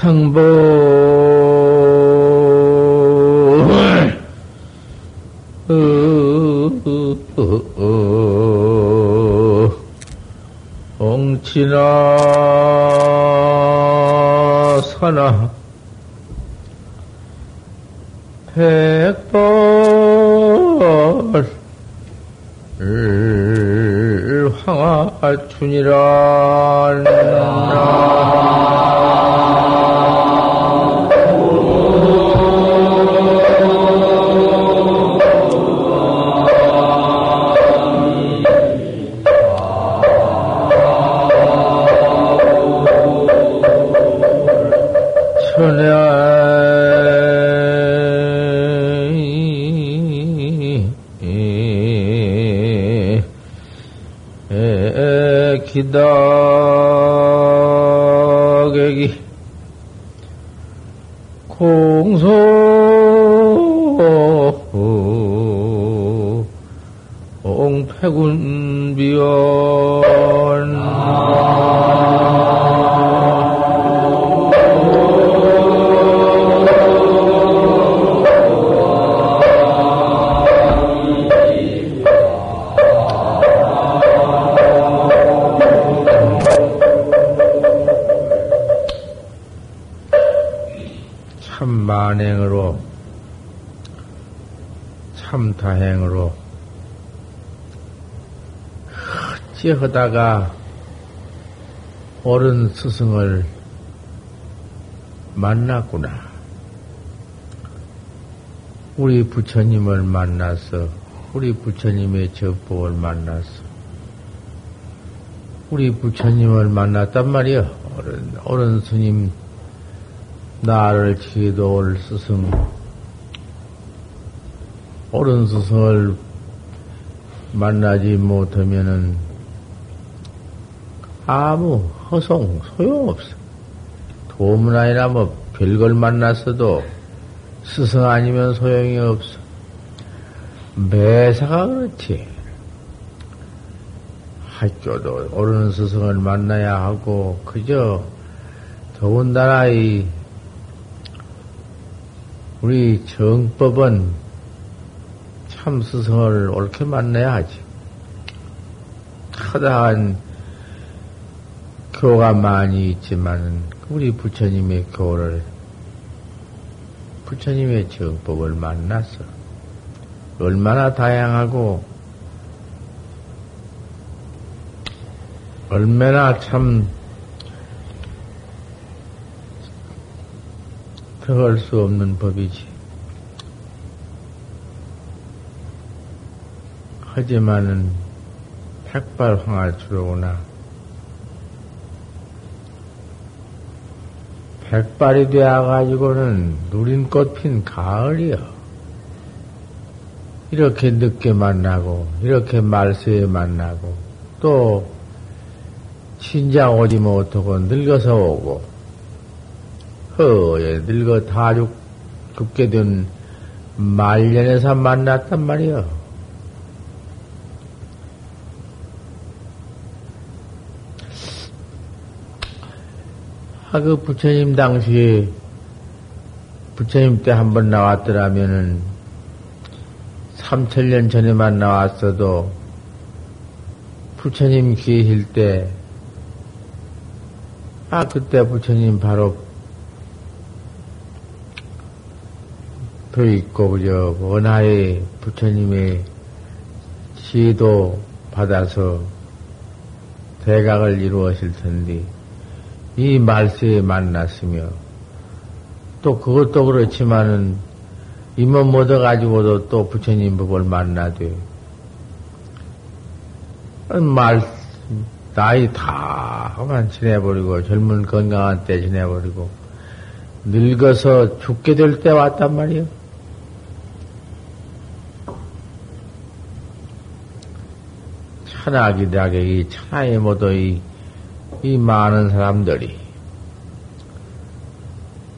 상보. 엉치나 사나. 백벌 황화춘이란 어찌 하다가 옳은 스승을 만났구나. 우리 부처님을 만나서 우리 부처님의 접법을 만났어. 우리 부처님을 만났단 말이야. 옳은, 옳은 스님, 나를 지도할 스승, 옳은 스승을 만나지 못하면은 아무 허송, 소용없어. 도문 아니라 뭐 별걸 만났어도 스승 아니면 소용이 없어. 매사가 그렇지. 학교도 옳은 스승을 만나야 하고, 그저 더군다나 이 우리 정법은 참 스승을 옳게 만나야 하지. 커다한 교가 많이 있지만은 우리 부처님의 교를 부처님의 정법을 만났어. 얼마나 다양하고 얼마나 참 더할 수 없는 법이지. 하지만은 백발황할수로구나. 백발이 되어가지고는 누린 꽃 핀 가을이여. 이렇게 늦게 만나고, 이렇게 말세에 만나고, 또, 친장 오지 못하고 늙어서 오고, 허에 늙어 다 죽, 죽게 된 말년에서 만났단 말이여. 아, 그 부처님 당시에 부처님 때 한 번 나왔더라면은 3천년 전에만 나왔어도 부처님 계실 때, 아, 그때 부처님 바로 더 있고, 그저, 원하의 부처님의 지도 받아서 대각을 이루었을 텐데, 이 말세에 만났으며, 또 그것도 그렇지만은, 임원 못 얻어 가지고도 또 부처님 법을 만나되, 말, 나이 다만 지내버리고, 젊은 건강한 때 지내버리고, 늙어서 죽게 될 때 왔단 말이요. 천하기대하게 이 천하의 모두 이, 이 많은 사람들이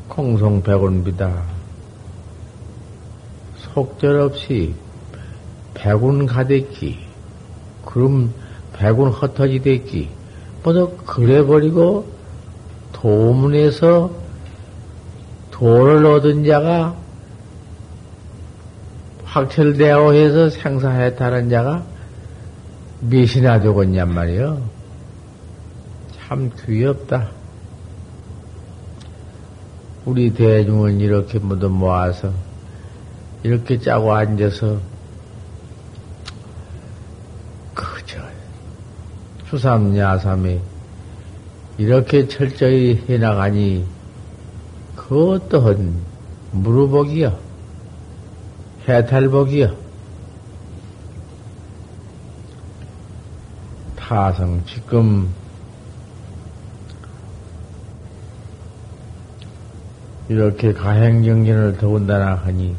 공송백운비다. 속절없이 백운 가득히 그럼 백운 흩어지댔기 모두 그래버리고 도문에서 도를 얻은 자가 확철대오 해서 생사해탈한 자가 몇이나 되겠냔 말이요. 참 귀엽다. 우리 대중은 이렇게 모두 모아서 이렇게 짜고 앉아서 그저 수삼야삼이 이렇게 철저히 해나가니 그 어떠한 무르복이여 해탈복이여 타성 지금 이렇게 가행정진을 더군다나 하니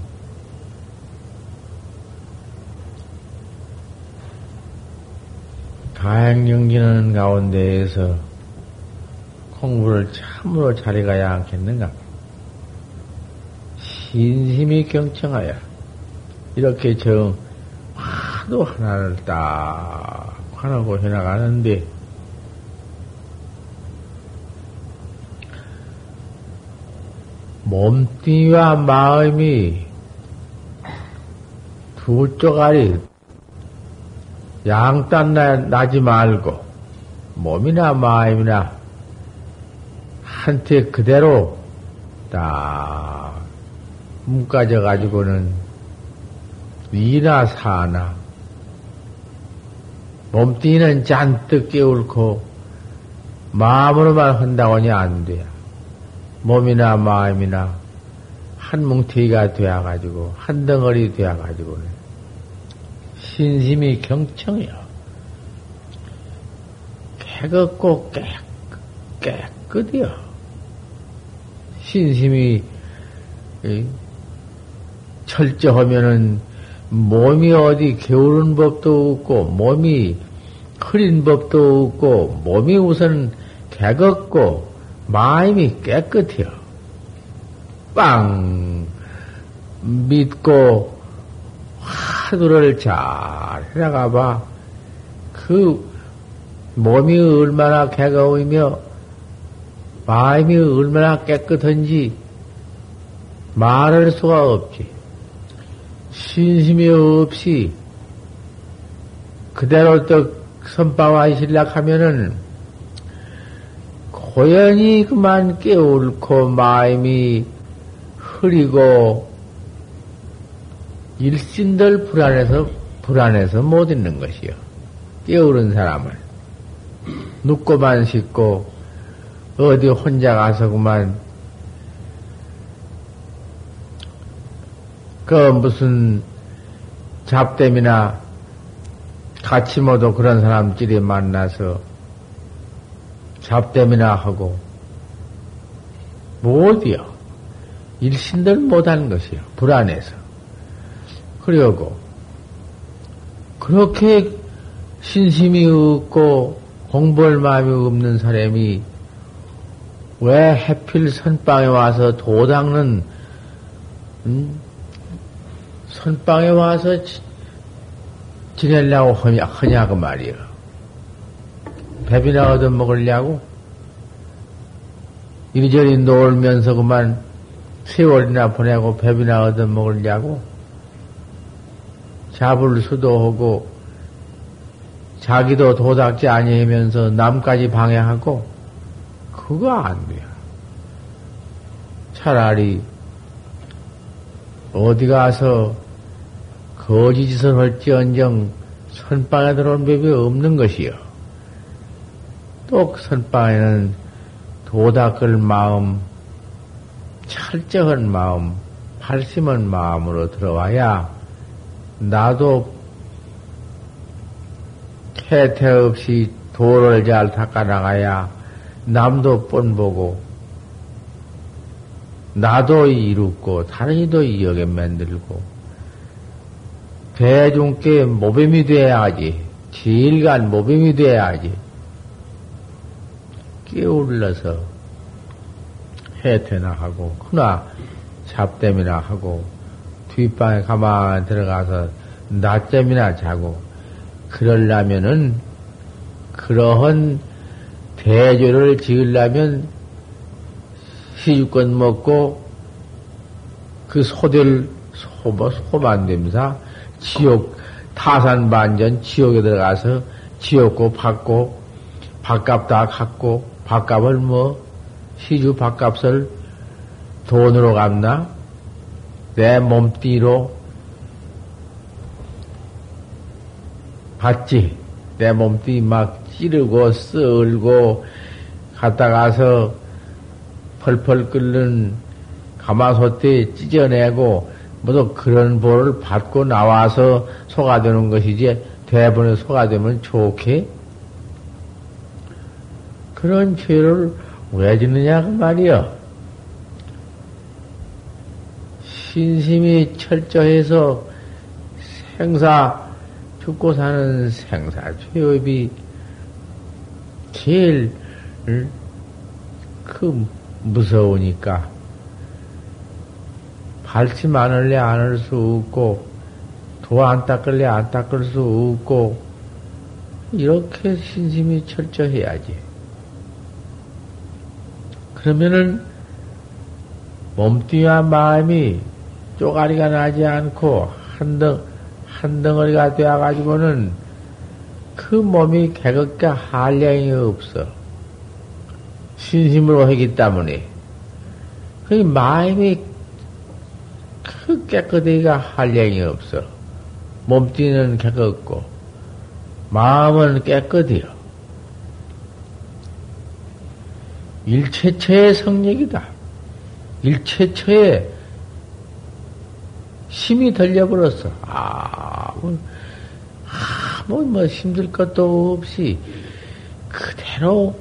가행정진하는 가운데에서 공부를 참으로 잘해가야 않겠는가? 신심이 경청하여 이렇게 정 하도 하나를 딱 하나고 해나가는데 몸뚱이와 마음이 두 쪼가리 양딴 나지 말고 몸이나 마음이나 한테 그대로 딱 묶어져 가지고는 위나 사나 몸뚱이는 잔뜩 깨울고 마음으로만 한다고는 안 돼요. 몸이나 마음이나 한 뭉태기가 되어가지고 한 덩어리 되어가지고는 신심이 경청이요. 깨끗고 깨, 깨끗이요. 신심이 철저하면은 몸이 어디 게으른 법도 없고 몸이 흐린 법도 없고 몸이 우선 개겁고 마음이 깨끗해요. 빵 믿고 화두를 잘 해나가 봐. 그 몸이 얼마나 개거이며 마음이 얼마나 깨끗한지 말할 수가 없지. 신심이 없이 그대로 또 선방와 실락 하면은 고연히 그만 깨울고 마음이 흐리고 일신들 불안해서 불안해서 못 있는 것이요. 깨우른 사람을 눕고만 씻고 어디 혼자 가서 그만 그 무슨 잡댐이나 같이 모두 그런 사람끼리 만나서 잡댐이나 하고 못이요. 일신들 못하는 것이요. 불안해서. 그러고 그렇게 신심이 없고 공부할 마음이 없는 사람이 왜 해필 선방에 와서 도 닦는 음? 선방에 와서 지내려고 하냐, 하냐고 말이요. 배비나 얻어 먹으려고? 이리저리 놀면서 그만 세월이나 보내고 배비나 얻어 먹으려고? 잡을 수도 하고, 자기도 도닥지 아니하면서 남까지 방해하고, 그거 안 돼요. 차라리 어디 가서 거짓짓을 할지언정 선방에 들어온 법이 없는 것이요. 또 선방에는 도닦을 마음, 철저한 마음, 발심한 마음으로 들어와야 나도 해태 없이 도를 잘 닦아나가야 남도 뻔보고 나도 이롭고 다른 이도 이역에 만들고 대중께 모범이 돼야지. 지일간 모범이 돼야지. 끼울러서 해태나 하고, 그나 잡댐이나 하고, 뒷방에 가만 들어가서 낮잠이나 자고, 그러려면은, 그러한 대조를 지으려면 시주권 먹고, 그 소들, 소, 뭐, 소만됨사, 지옥, 타산반전 지옥에 들어가서 지옥고 받고, 밥값 다 갖고, 밥값을 뭐, 시주 밥값을 돈으로 갚나? 내 몸띠로 받지. 내 몸띠 막 찌르고, 썰고, 갔다 가서 펄펄 끓는 가마솥에 찢어내고, 뭐도 그런 보를 받고 나와서 소가 되는 것이지, 대본에 소가 되면 좋게? 그런 죄를 왜 짓느냐, 그 말이여. 신심이 철저해서 생사, 죽고 사는 생사, 죄업이 제일 그 무서우니까 밟지 않을래 안을 수 없고 도 안 닦을래 안 닦을 수 없고 이렇게 신심이 철저해야지. 그러면은 몸뚱이와 마음이 쪼가리가 나지 않고 한덩 한 덩어리가 되어 가지고는 그 몸이 개극게 한량이 없어. 신심으로 하기 때문에. 그 마음이 그 깨끗하기가 한량이 없어. 몸뚱이는 개극고, 마음은 깨끗해요. 일체처의 성력이다. 일체처의 힘이 들려버렸어. 아, 뭐, 아, 뭐, 뭐, 힘들 것도 없이, 그대로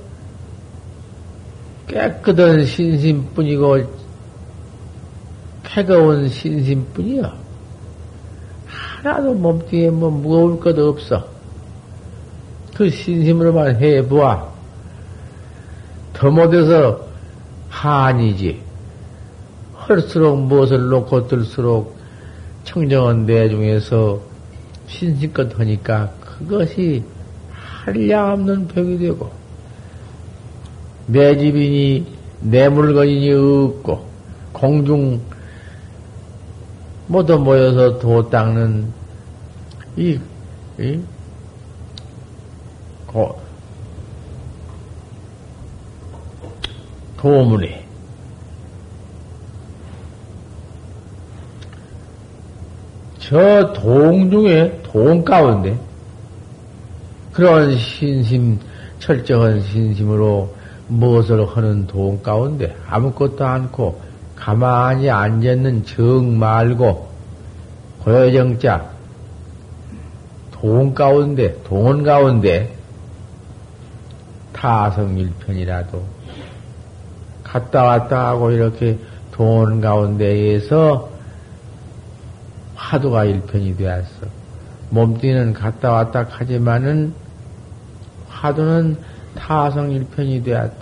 깨끗한 신심뿐이고, 캐거운 신심뿐이야. 하나도 몸뚱이에 뭐 무거울 것 없어. 그 신심으로만 해보아. 더 못해서 한이지. 할수록 무엇을 놓고 들수록 청정한 대 중에서 신심껏 하니까 그것이 한량없는 벽이 되고 내 집이니 내 물건이니 없고 공중 모두 모여서 도 닦는 이, 이 고, 도문에 저 동 중에 동 가운데 그런 신심 철저한 신심으로 무엇을 하는 동 가운데 아무것도 않고 가만히 앉아있는 정 말고 고여정자 동 가운데 동원 가운데 타성일편이라도 갔다 왔다 하고 이렇게 동 가운데에서 화두가 일편이 되었어. 몸뚱이는 갔다 왔다 하지만은 화두는 타성 일편이 되었다.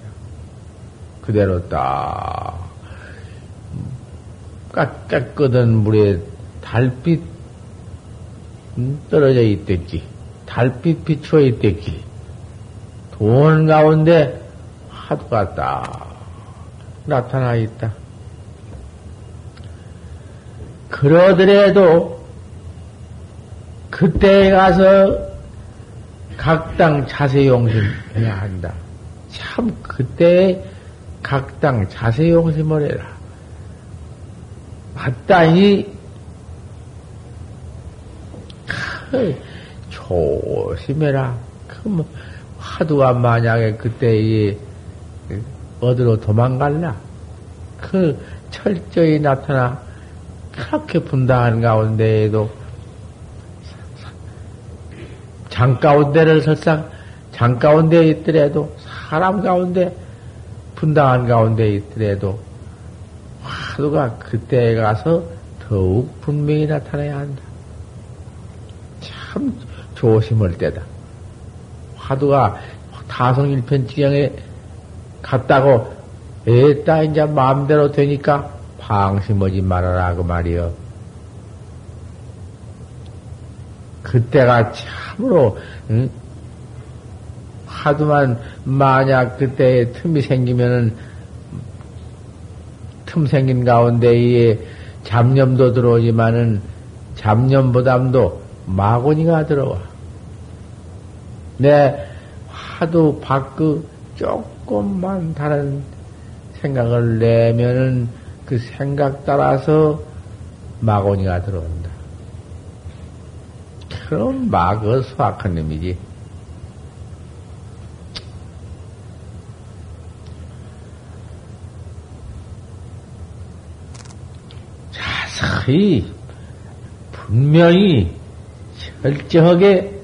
그대로 딱 깨끗한 물에 달빛 떨어져 있댔지. 달빛 비추어 있댔지. 돈 가운데 화두가 딱 나타나 있다. 그러더라도 그때에 가서 각당 자세 용심해야 한다. 참 그때 각당 자세 용심을 해라. 마땅히 조심해라. 그 뭐, 화두가 만약에 그때 어디로 도망갈라? 그 철저히 나타나 그렇게 분당한 가운데에도 장 가운데를 설상 장 가운데 있더라도 사람 가운데 분당한 가운데 있더라도 화두가 그때에 가서 더욱 분명히 나타나야 한다. 참 조심할 때다. 화두가 타성일편 지경에 갔다고 에따 이제 마음대로 되니까 방심하지 말아라 그 말이여. 그때가 참으로 응? 하도만 만약 그때 틈이 생기면은 틈 생긴 가운데에 잡념도 들어오지만은 잡념보담도 마구니가 들어와. 내 하도 밖의 조금만 다른 생각을 내면은 그 생각 따라서 마구니가 들어온다. 그럼 마그 수학한 놈이지. 자세히 분명히 철저하게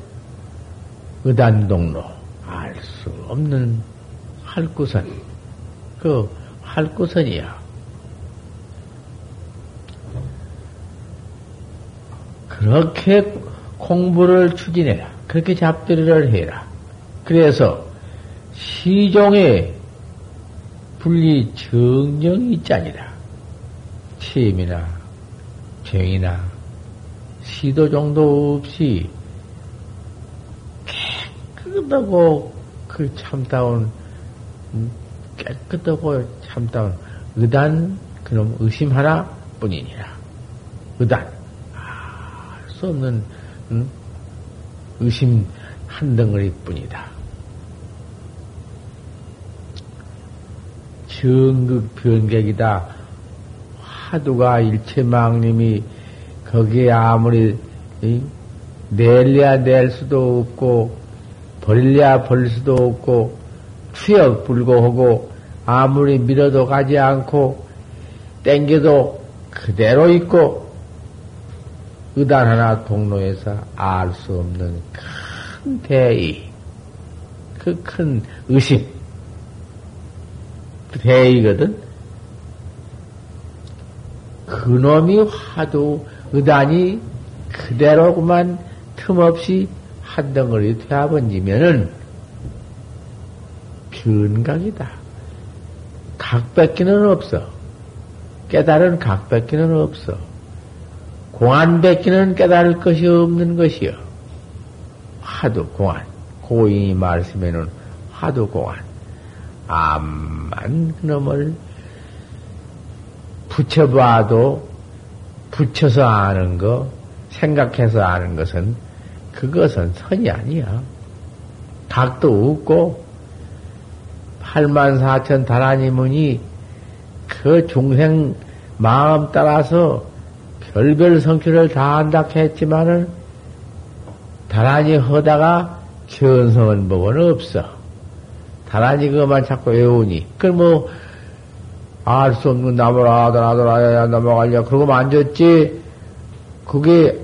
의단동로 알 수 없는 할구선 그 할구선이야. 그렇게 공부를 추진해라. 그렇게 잡들이를 해라. 그래서 시종에 분리 정정이 있자니라. 침이나 병이나 시도 정도 없이 깨끗하고 그 참다운 음, 깨끗하고 참다운 의단 그놈 의심 하나 뿐이니라. 의단 알수 없는 음, 의심 한 덩어리 뿐이다. 정극 변객이다. 화두가 일체망님이 거기에 아무리 낼래야 낼 수도 없고 버릴래야 버릴 수도 없고 추역 불고하고 아무리 밀어도 가지 않고 땡겨도 그대로 있고 의단 하나 동로에서 알 수 없는 큰 대의 그 큰 의심 그 대의거든. 그놈이 화두 의단이 그대로구만 틈없이 한 덩어리 되어번지면은 변각이다. 각밖에는 없어. 깨달은 각밖에는 없어. 공안밖에는 깨달을 것이 없는 것이요. 화두 공안. 고인이 말씀에는 화두 공안. 암만 그놈을 붙여봐도 붙여서 아는 거, 생각해서 아는 것은 그것은 선이 아니야. 각도 없고 8만 4천 다라니문이 그 중생 마음 따라서 별별 성취를 다 한다 했지만은 다란이 하다가 견성은 법은 없어. 다란이 그것만 자꾸 외우니. 그럼 뭐 알 수 없는 나무라 하더라더라 넘어가냐 그러고 만졌지 그게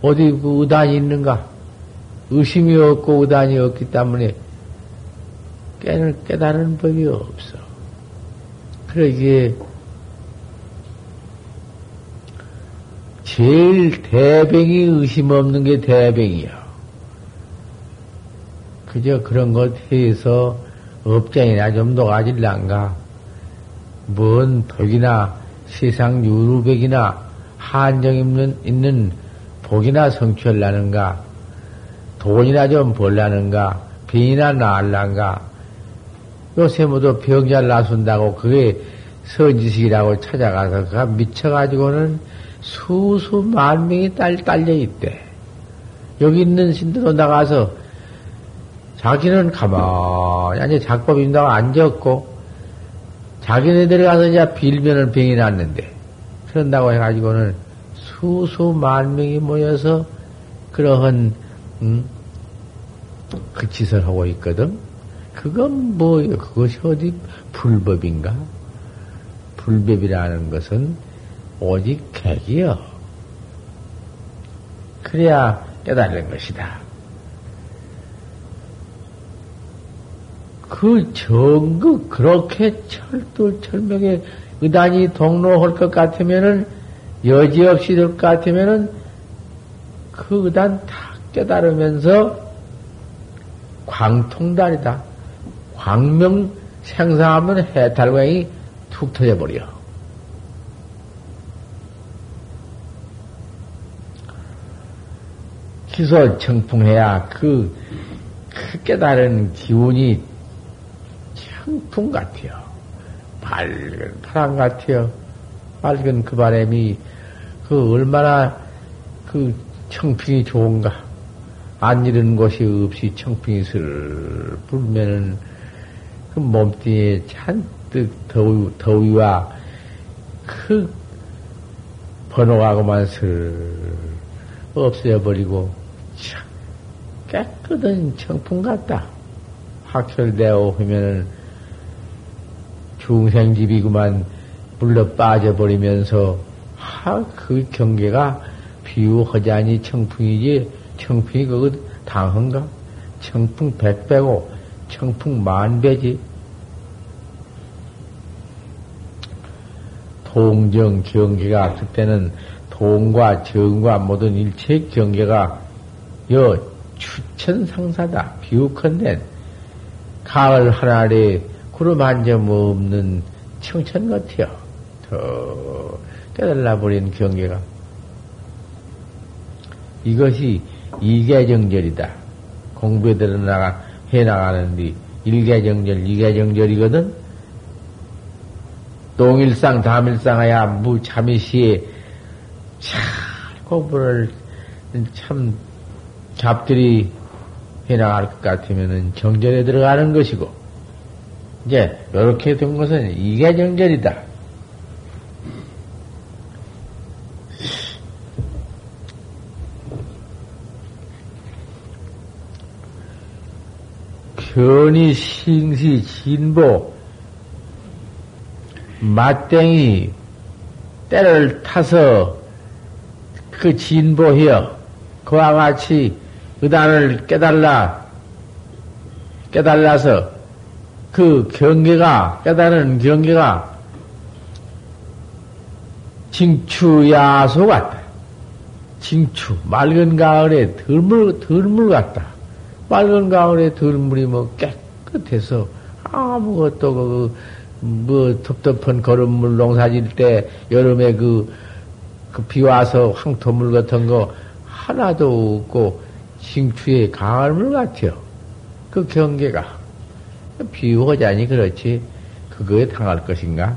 어디 그 의단이 있는가 의심이 없고 의단이 없기 때문에 깨는 깨달은 법이 없어 그러기에 제일 대병이 의심 없는 게 대병이야. 그저 그런 것 해서 업장이나 좀 녹아질란가. 뭔 덕이나 세상 유루백이나 한정 있는, 있는 복이나 성취하려는가, 돈이나 좀 벌라는가, 병이나 나을란가, 요새 모두 병잘 나순다고 그게 선지식이라고 찾아가서 그가 미쳐가지고는 수수 만 명이 딸, 딸려 있대. 여기 있는 신들도 나가서 자기는 가만히 앉아 작법 임다가 앉았고, 자기네들이 가서 이제 빌면은 병이 났는데, 그런다고 해가지고는 수수만 명이 모여서 그러한, 음, 그 짓을 하고 있거든? 그건 뭐, 그것이 어디 불법인가? 불법이라는 것은 오직 객이요. 그래야 깨달는 것이다. 그 정극 그렇게 철두철명에 의단이 동로할 것 같으면은 여지없이 될 것 같으면은 그 의단 다 깨달으면서 광통달이다. 광명 생사하면 해탈광이 툭 터져버려. 기소 청풍해야 그, 그 깨달은 기운이 청풍 같아요. 밝은 파랑 같아요. 맑은 그 바람이 그 얼마나 그 청풍이 좋은가. 안 이런 곳이 없이 청풍이 슬 불면은 그 몸뚱이에 잔뜩 더위, 더위와 그 번호하고만 슬 없애버리고 참 깨끗한 청풍 같다. 확철되어 하면은 중생집이구만 물러 빠져버리면서 하, 그 경계가 비유허자니 청풍이지 청풍이 그거 당한가? 청풍 백배고 청풍 만배지. 동정 경계가 그때는 동과 정과 모든 일체 경계가 여 추천상사다. 비우컨된 가을 하나에 구름 한 점 없는 청천 같아요. 더 깨달아 버린 경계가. 이것이 이계정절이다. 공부에 들어나가, 해나가는데, 일계정절, 이계정절이거든? 동일상, 담일상하야 무참이시에 잘 공부를 참 잡들이 해나갈 것 같으면은 정절에 들어가는 것이고, 이제, 이렇게 된 것은 이계정절이다. 견이 싱시 진보 맞땡이 때를 타서 그 진보하여 그와 같이 의단을 깨달라 깨달라서 그 경계가 깨달은 경계가 징추야소 같다. 징추 맑은 가을에 덜물 덜물 같다. 맑은 가을에 들물이 뭐 깨끗해서 아무것도 그, 뭐, 텁텁한 걸음물 농사 질 때 여름에 그, 그 비 와서 황토물 같은 거 하나도 없고 싱추의 가을물 같아요. 그 경계가. 비유하자니 그렇지. 그거에 당할 것인가?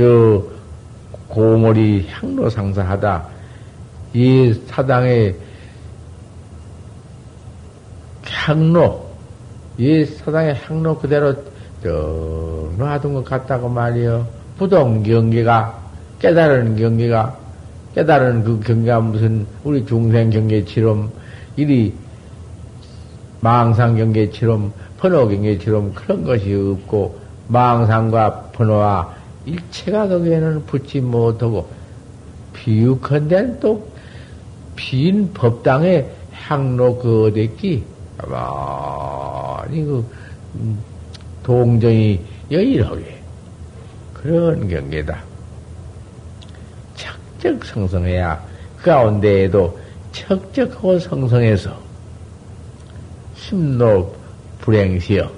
요, 고모리 향로 상사하다. 이 사당에 향로, 이 사당의 향로 그대로 쭉 놔둔 것 같다고 말이요. 부동 경계가, 깨달은 경계가, 깨달은 그 경계가 무슨 우리 중생 경계처럼, 이리 망상 경계처럼, 번호 경계처럼 그런 것이 없고, 망상과 번호와 일체가 거기에는 붙지 못하고, 비유컨대 또, 빈 법당에 향로 그 어딨기? 가만히 그, 음, 동정이 여일하게 그런 경계다. 척적 성성해야 그 가운데에도 척적하고 성성해서 심노 불행시여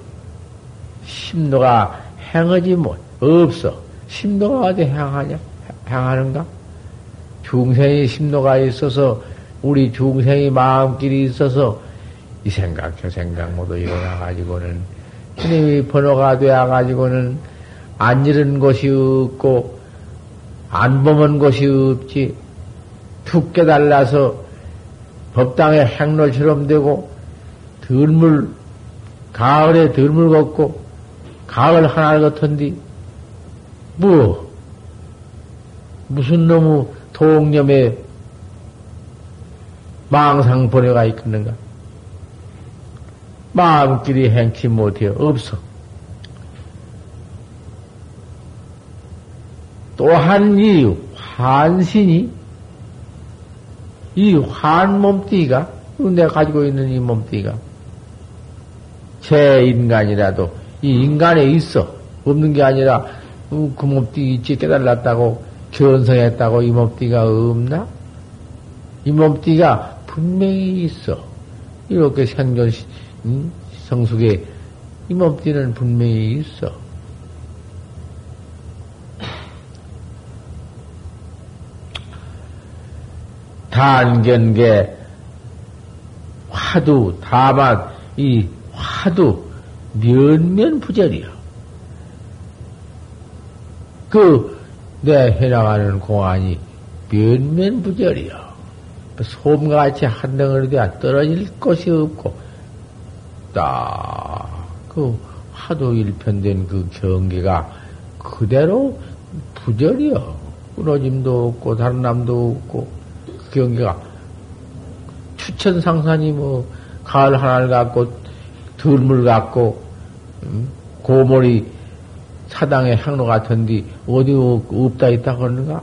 심노가 행하지 못 없어. 심노가 어디 행하냐? 행하는가? 중생이 심노가 있어서 우리 중생이 마음길이 있어서 이 생각, 저 생각 모두 일어나가지고는, 스님이 번호가 되어가지고는, 안 잃은 곳이 없고, 안 범은 곳이 없지, 툭 깨달라서 법당의 행로처럼 되고, 들물, 가을에 들물 걷고, 가을 하나 같은디, 뭐, 무슨 놈의 동념에 망상 번뇌가 있겠는가? 마음끼리 행치 못해요. 없어. 또한 이 환신이 이 환몸띠가 내가 가지고 있는 이 몸띠가 제 인간이라도 이 인간에 있어 없는 게 아니라 어, 그 몸띠 있지 깨달았다고 견성했다고 이 몸띠가 없나? 이 몸띠가 분명히 있어 이렇게 생존 응? 성숙에 이 몸띠는 분명히 있어. 단견계 화두 다만 이 화두 면면 부절이요. 그, 내 해나가는 공안이 면면 부절이요. 솜같이 한 덩어리 되어 떨어질 곳이 없고, 딱, 그, 하도 일편된 그 경계가 그대로 부절이요. 끊어짐도 없고, 다른 남도 없고, 그 경계가 추천상산이 뭐, 가을 하나를 갖고, 들물 갖고, 음? 고모리 사당의 향로 같은데, 어디 없다 있다 그러는가?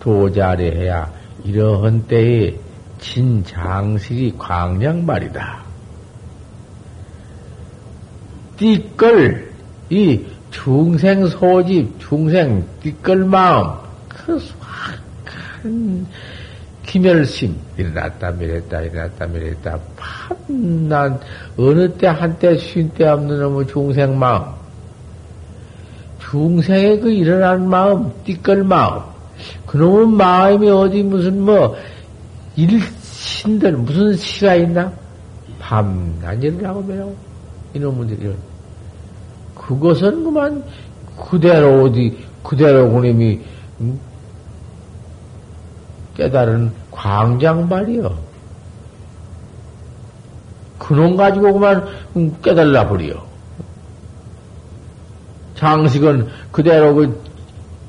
도자리 해야 이러한 때에 진장식이 광량 말이다. 띠끌, 이 중생 소집, 중생 띠끌 마음, 그 수확한 기멸심, 일어났다 미랬다, 일어났다 미랬다, 판난, 어느 때 한때 쉰 때 없는 놈의 중생 마음, 중생의 그 일어난 마음, 띠끌 마음, 그놈의 마음이 어디 무슨 뭐, 일신들 무슨 시가 있나? 밤낮 일어나고 매라고. 이놈들이. 그것은 그만 그대로 어디, 그대로 그님이, 음? 깨달은 광장발이요. 그놈 가지고 그만 음, 깨달라 버려. 장식은 그대로 그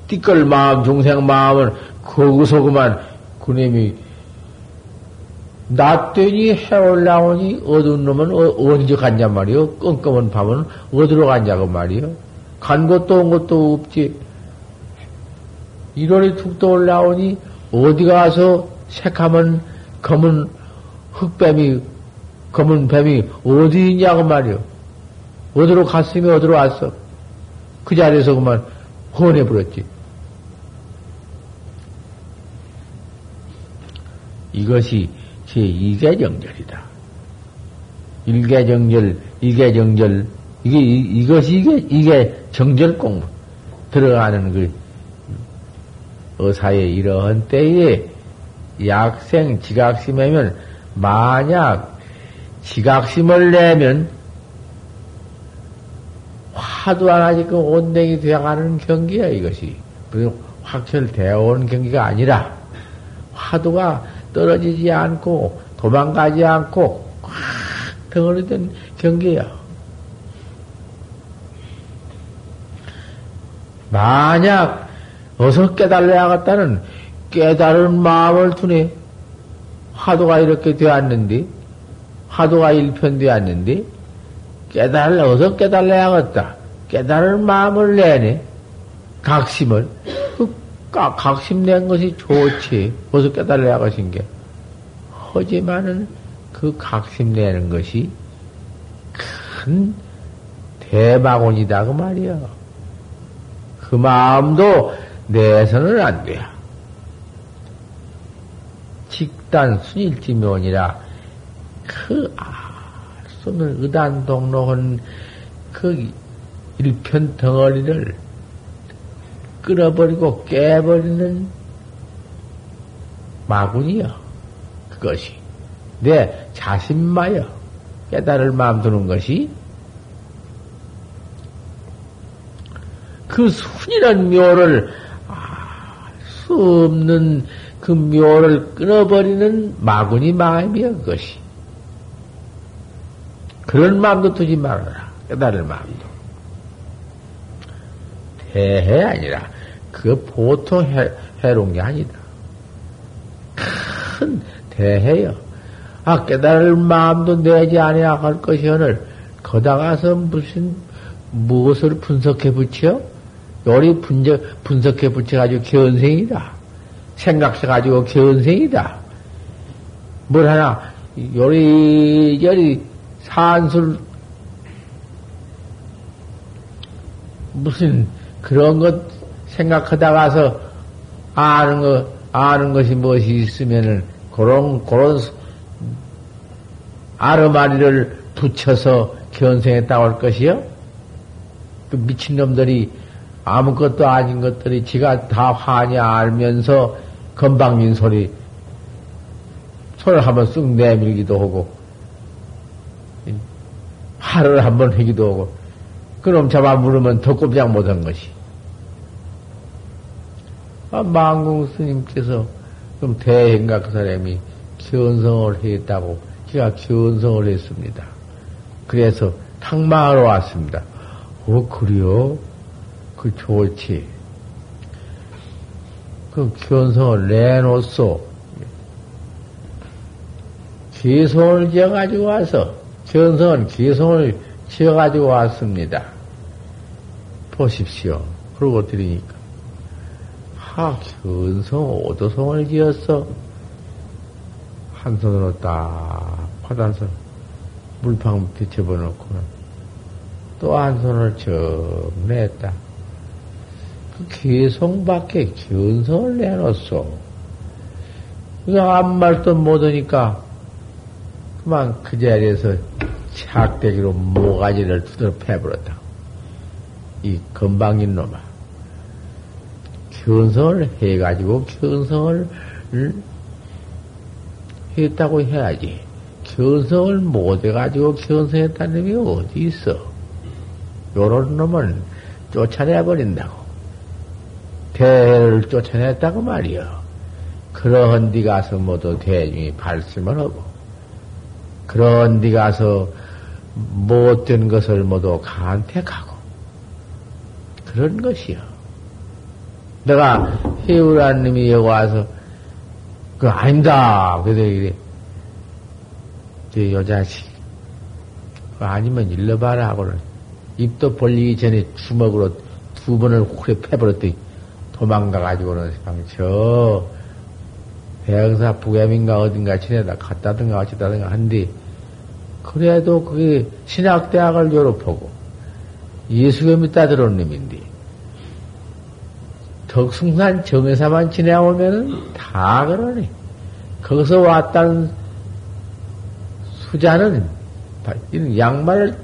띠끌 마음, 중생 마음을 거기서 그만 그님이 낮되니 해 올라오니 어두운 놈은 어, 언제 갔냐 말이요. 껌껌한 밤은 어디로 갔냐고 말이요. 간 것도 온 것도 없지. 1월이 툭 떠올라오니 어디 가서 새카만 검은 흑뱀이 검은 뱀이 어디 있냐고 말이요. 어디로 갔으면 어디로 왔어. 그 자리에서 그만 헌해버렸지. 이것이 제2개정절이다. 1개정절, 2개정절, 이게, 이, 것이 이게, 이게 정절 공부. 들어가는 그, 의사의 이러한 때에 약생 지각심하면, 만약 지각심을 내면, 화도 하나 지금 온댕이 되어가는 경기야, 이것이. 확철되어 온 경기가 아니라, 화두가 떨어지지 않고 도망가지 않고 꽉 덩어리된 경계야. 만약 어서 깨달아야겠다는 깨달은 마음을 두네 화두가 이렇게 되었는데 화두가 일편되었는데 깨달아 어서 깨달아야겠다. 깨달은 마음을 내네 각심을 각심 낸 것이 좋지. 벌써 깨달아야 것인 게. 하지만은 그 각심 내는 것이 큰 대마곤이다. 그 말이야. 그 마음도 내서는 안 돼. 직단 순일지면이라 그, 아, 쏘는 의단 동로한 그 일편 덩어리를 끊어버리고 깨버리는 마군이여. 그것이. 내 자신마여. 깨달을 마음 두는 것이 그 순이란 묘를 알 수 없는 그 묘를 끊어버리는 마군이 마음이여 그것이. 그런 마음도 두지 말아라. 깨달을 마음도. 해해 아니라 그 보통 해, 해로운 게 아니다. 큰 대해요. 아 깨달을 마음도 내지 아니야 할 것이 오늘 거다가서 무슨 무엇을 분석해 붙여? 요리 분석, 분석해 붙여가지고 견생이다. 생각해 가지고 견생이다. 뭘 하나 요리저리 산술 무슨 그런 것 생각하다가서 아는 거, 아는 것이 무엇이 있으면은 그런, 그런 아르마리를 붙여서 견생했다고 할 것이요? 그 미친놈들이 아무것도 아닌 것들이 지가 다 화냐 알면서 건방진 소리, 손을 한번 쑥 내밀기도 하고, 화를 한번 하기도 하고, 그럼 잡아 물으면 더 꼼짝 못한 것이. 아, 망공 스님께서 그럼 대행가 그 사람이 견성을 했다고 제가 견성을 했습니다. 그래서 탕마하러 왔습니다. 어, 그래요? 그 좋지. 그 견성을 내놓소. 기송을 지어가지고 와서, 견성은 기송을 지어가지고 왔습니다. 보십시오. 그러고 드리니까. 하, 견성 오도성을 지었어. 한 손으로 딱 받아서 물방 밑에 접어놓고는 또 한 손을 쭉 냈다. 그 개성밖에 견성을 내놓소. 그냥 아무 말도 못하니까 그만 그 자리에서 착대기로 모가지를 두드려 패버렸다. 이 건방진 놈아. 견성을 해가지고 견성을 했다고 해야지. 견성을 못해가지고 견성했다는 놈이 어디 있어? 요런 놈은 쫓아내버린다고. 대를 쫓아냈다고 말이여. 그러한 데 가서 모두 대중이 발심을 하고, 그런 데 가서 못된 것을 모두 간택하고, 그런 것이요. 내가 해우라는 놈이 여기 와서, 그 아닙니다. 그래서 이래. 저 여자식. 그 아니면 일러봐라 하고는 입도 벌리기 전에 주먹으로 두 번을 후에 패버렸더니 도망가가지고는 저 대형사 부겸인가 어딘가 지내다 갔다든가 어쩌다든가 한디 그래도 그게 신학대학을 졸업하고 예수교 믿다 들어온 놈인데 덕숭산 정회사만 지내오면은 다 그러네. 거기서 왔다는 수자는 이런 양말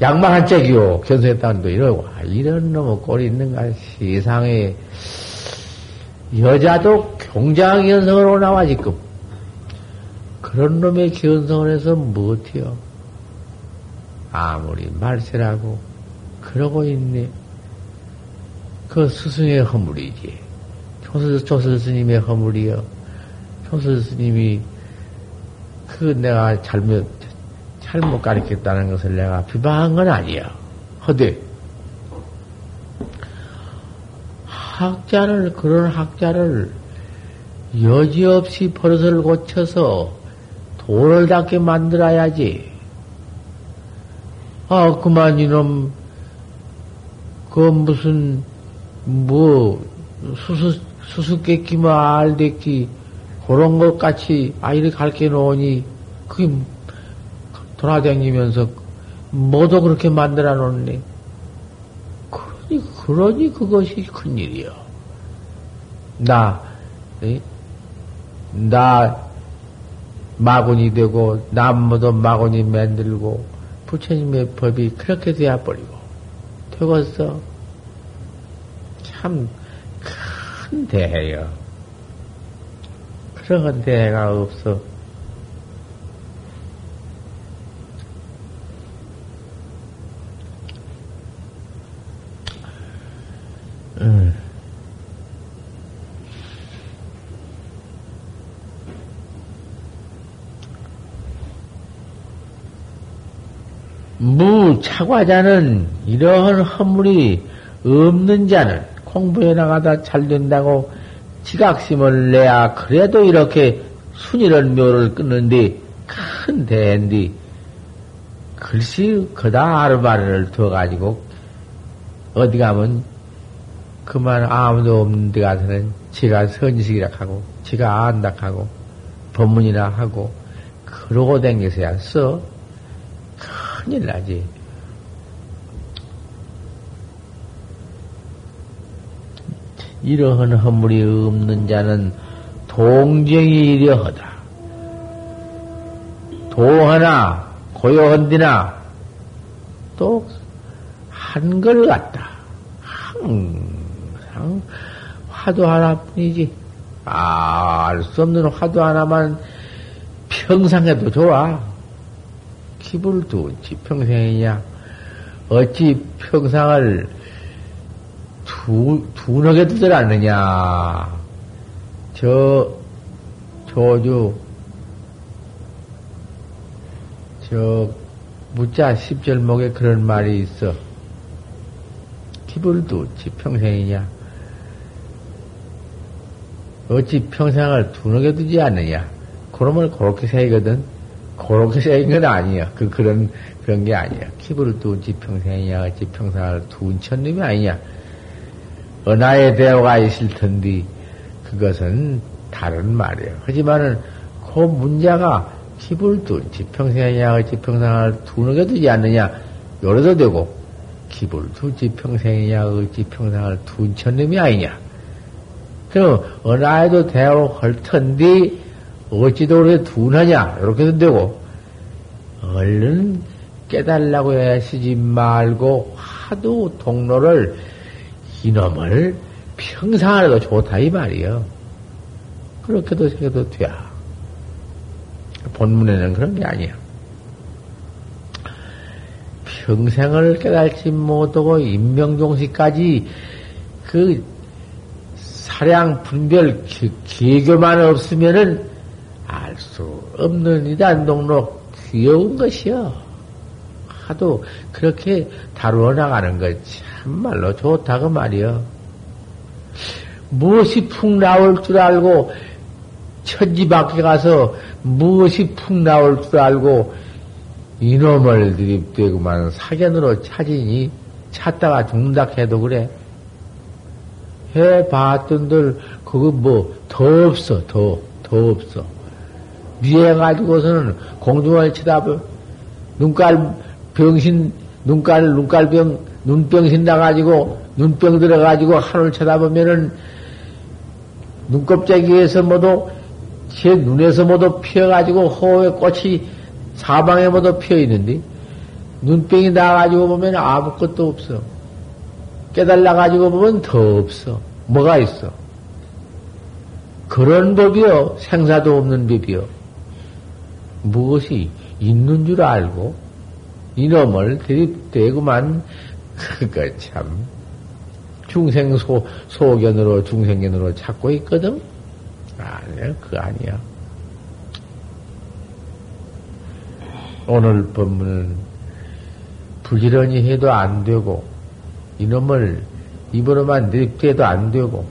양말 한 짝이요. 견성했다는도 이러고 아, 이런 놈의 꼴이 있는가 세상에 여자도 경장 견성으로 나와 지금 그런 놈의 견성을 해서 못해요. 아무리 말세라고 그러고 있네. 그 스승의 허물이지. 조스, 조스 스님의 허물이요. 조스 스님이 그 내가 잘못, 잘못 가르쳤다는 것을 내가 비방한 건 아니야. 허대. 학자를, 그런 학자를 여지없이 버릇을 고쳐서 돈을 닦게 만들어야지. 아, 그만 이놈, 그 무슨, 뭐, 수수, 수수께끼, 뭐, 알대끼, 그런 것 같이 아이를 가르쳐 놓으니, 그게 돌아다니면서 뭐도 그렇게 만들어 놓네. 그러니, 그러니 그것이 큰일이요. 나, 에? 나, 마군이 되고, 남모도 마군이 만들고, 부처님의 법이 그렇게 되어 버리고, 되었어. 참, 큰 대해요. 그런 대해가 없어. 음. 무 차과자는 이러한 허물이 없는 자는 공부해 나가다 잘 된다고 지각심을 내야 그래도 이렇게 순이런 묘를 끊는데 큰 대인데 글씨 그다 아르바르를 두어가지고 어디 가면 그만 아무도 없는 데 가서는 지가 선식이라 하고 지가 안다 하고 법문이라 하고 그러고 댕겨서야 써 큰일 나지. 이러한 허물이 없는 자는 동정이 이려하다. 도하나 고요한디나 또 한걸 같다. 항상 화두 하나뿐이지. 아, 알 수 없는 화두 하나만 평상해도 좋아. 기분을 두지 평생이냐. 어찌 평상을 두, 둔하게 두질 않느냐. 저, 조주, 저, 무자 십절목에 그런 말이 있어. 기불 두지 평생이냐. 어찌 평생을 둔하게 두지 않느냐. 그러면 그렇게 생기거든. 그렇게 생긴 건 아니야. 그, 그런, 그런 게 아니야. 기부를 두지 평생이냐, 어찌 평생을 둔 천님이 아니냐. 은하의 대화가 있을 텐데, 그것은 다른 말이에요. 하지만은, 그 문자가 기부를 두지 평생이냐, 어찌 평생을 둔하게 두지 않느냐. 요래도 되고, 기부를 두지 평생이냐, 어찌 평생을 둔 천님이 아니냐. 그럼, 은하에도 대화할 텐데, 어찌도 그렇게 둔하냐? 이렇게도 되고, 얼른 깨달라고 하시지 말고, 하도 동로를, 이놈을 평상하려도 좋다, 이 말이요. 그렇게도 해도 돼. 본문에는 그런 게 아니야. 평생을 깨달지 못하고 인명종식까지 그 사량 분별 기교만 없으면은 알 수 없는 이단 동로 귀여운 것이여. 하도 그렇게 다루어 나가는 것 참말로 좋다고 말이여. 무엇이 푹 나올 줄 알고 천지 밖에 가서 무엇이 푹 나올 줄 알고 이놈을 들이대고만 사견으로 찾으니 찾다가 죽는다 해도 그래. 해 봤던들 그거 뭐 더 없어 더 더 없어. 미해가지고서는 공중을 쳐다보, 눈깔 병신, 눈깔, 눈깔병, 눈병신 나가지고, 눈병 들어가지고 하늘 쳐다보면은, 눈껍데기에서 모두, 제 눈에서 모두 피어가지고, 호의 꽃이 사방에 모두 피어 있는데, 눈병이 나가지고 보면 아무것도 없어. 깨달아가지고 보면 더 없어. 뭐가 있어? 그런 법이요. 생사도 없는 법이요. 무엇이 있는 줄 알고 이놈을 들이대고만 그거 참 중생 소, 소견으로 중생견으로 찾고 있거든? 아니야, 그거 아니야. 오늘 법문은 부지런히 해도 안 되고, 이놈을 입으로만 늙대도 안 되고,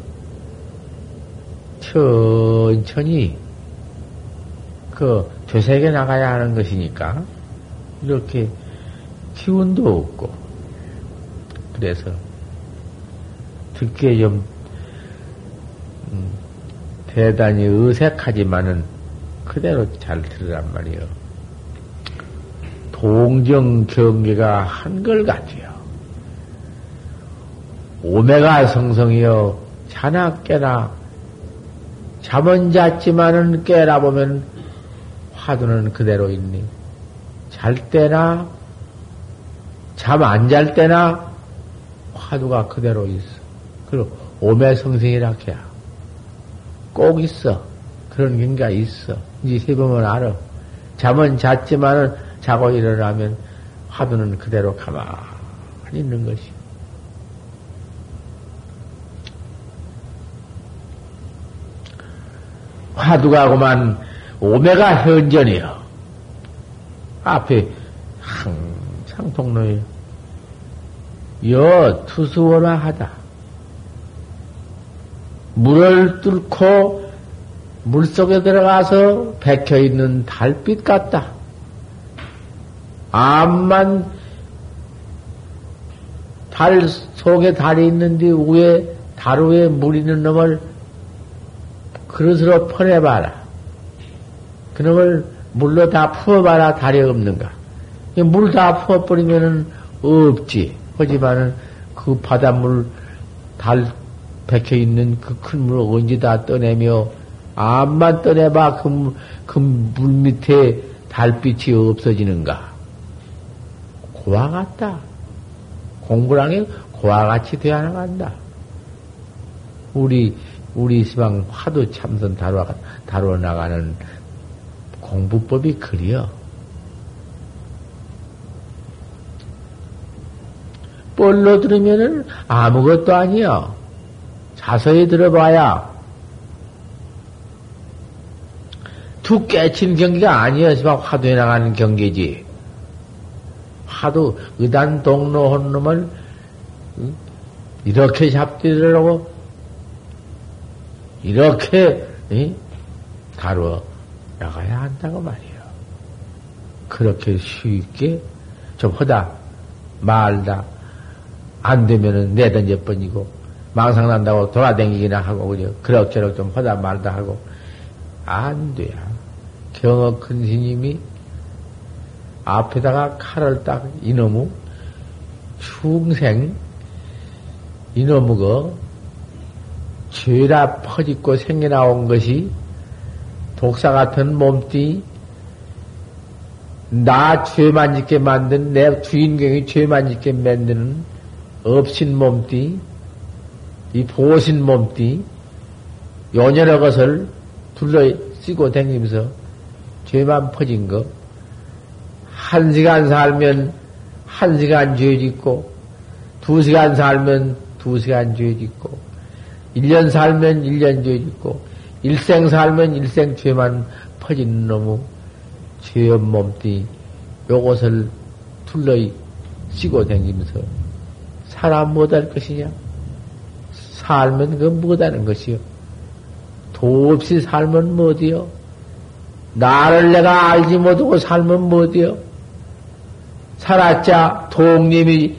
천천히 그 되새겨 나가야 하는 것이니까 이렇게 기운도 없고 그래서 듣기에 좀 음, 대단히 어색하지만은 그대로 잘 들으란 말이요. 동정 경계가 한걸 같아요. 오메가 성성이여 자나 깨나 잠은 잤지만은 깨라 보면 화두는 그대로 있니? 잘 때나, 잠 안 잘 때나, 화두가 그대로 있어. 그리고 오매 성생이라 해야. 꼭 있어. 그런 경가 있어. 이제 해보면 알아. 잠은 잤지만은 자고 일어나면 화두는 그대로 가만히 있는 것이. 화두가 그만 오메가 현전이요. 앞에 항상 통로에 여 투수원화 하다. 물을 뚫고 물 속에 들어가서 백혀 있는 달빛 같다. 암만 달 속에 달이 있는데 위에 달 위에 물 있는 놈을 그릇으로 퍼내봐라. 그놈을 물로 다 풀어봐라 달이 없는가. 물 다 풀어버리면은 없지. 하지만은 그 바닷물 달 백혀 있는 그 큰 물을 언제 다 떠내며 암만 떠내봐 그물 밑에 달빛이 없어지는가. 고와 같다. 공부랑이 고와 같이 되어 나간다. 우리, 우리 시방 화두 참선 다루어, 다루어 나가는 공부법이 그리어. 뻘로 들으면은 아무것도 아니야. 자세히 들어봐야 툭 깨친 경기가 아니었으면 화두에 나가는 경기지. 화두 의단 동로 한 놈을 이렇게 잡들으라고 이렇게 다루어 나가야 한다고 말이에요. 그렇게 쉽게 좀 하다 말다 안 되면은 내던져 번이고 망상 난다고 돌아다니기나 하고 그죠 그럭저럭 좀 하다 말다 하고 안 돼야 경어 큰 스님이 앞에다가 칼을 딱 이놈의 충생 이놈의 그 죄라 퍼짓고 생겨나온 것이 독사 같은 몸띠 나 죄만 짓게 만든 내 주인공이 죄만 짓게 만드는 업신 몸띠 이 보신 몸띠 요녀의 것을 둘러 쓰고 다니면서 죄만 퍼진 거 한 시간 살면 한 시간 죄 짓고 두 시간 살면 두 시간 죄 짓고 1년 살면 1년 죄 짓고 일생 살면 일생 죄만 퍼진 놈의 죄업 몸띠 요것을 둘러 씌고 다니면서 사람 못할 것이냐? 살면 그 못하는 것이요. 도 없이 살면 못이요. 나를 내가 알지 못하고 살면 못이요. 살았자 독님이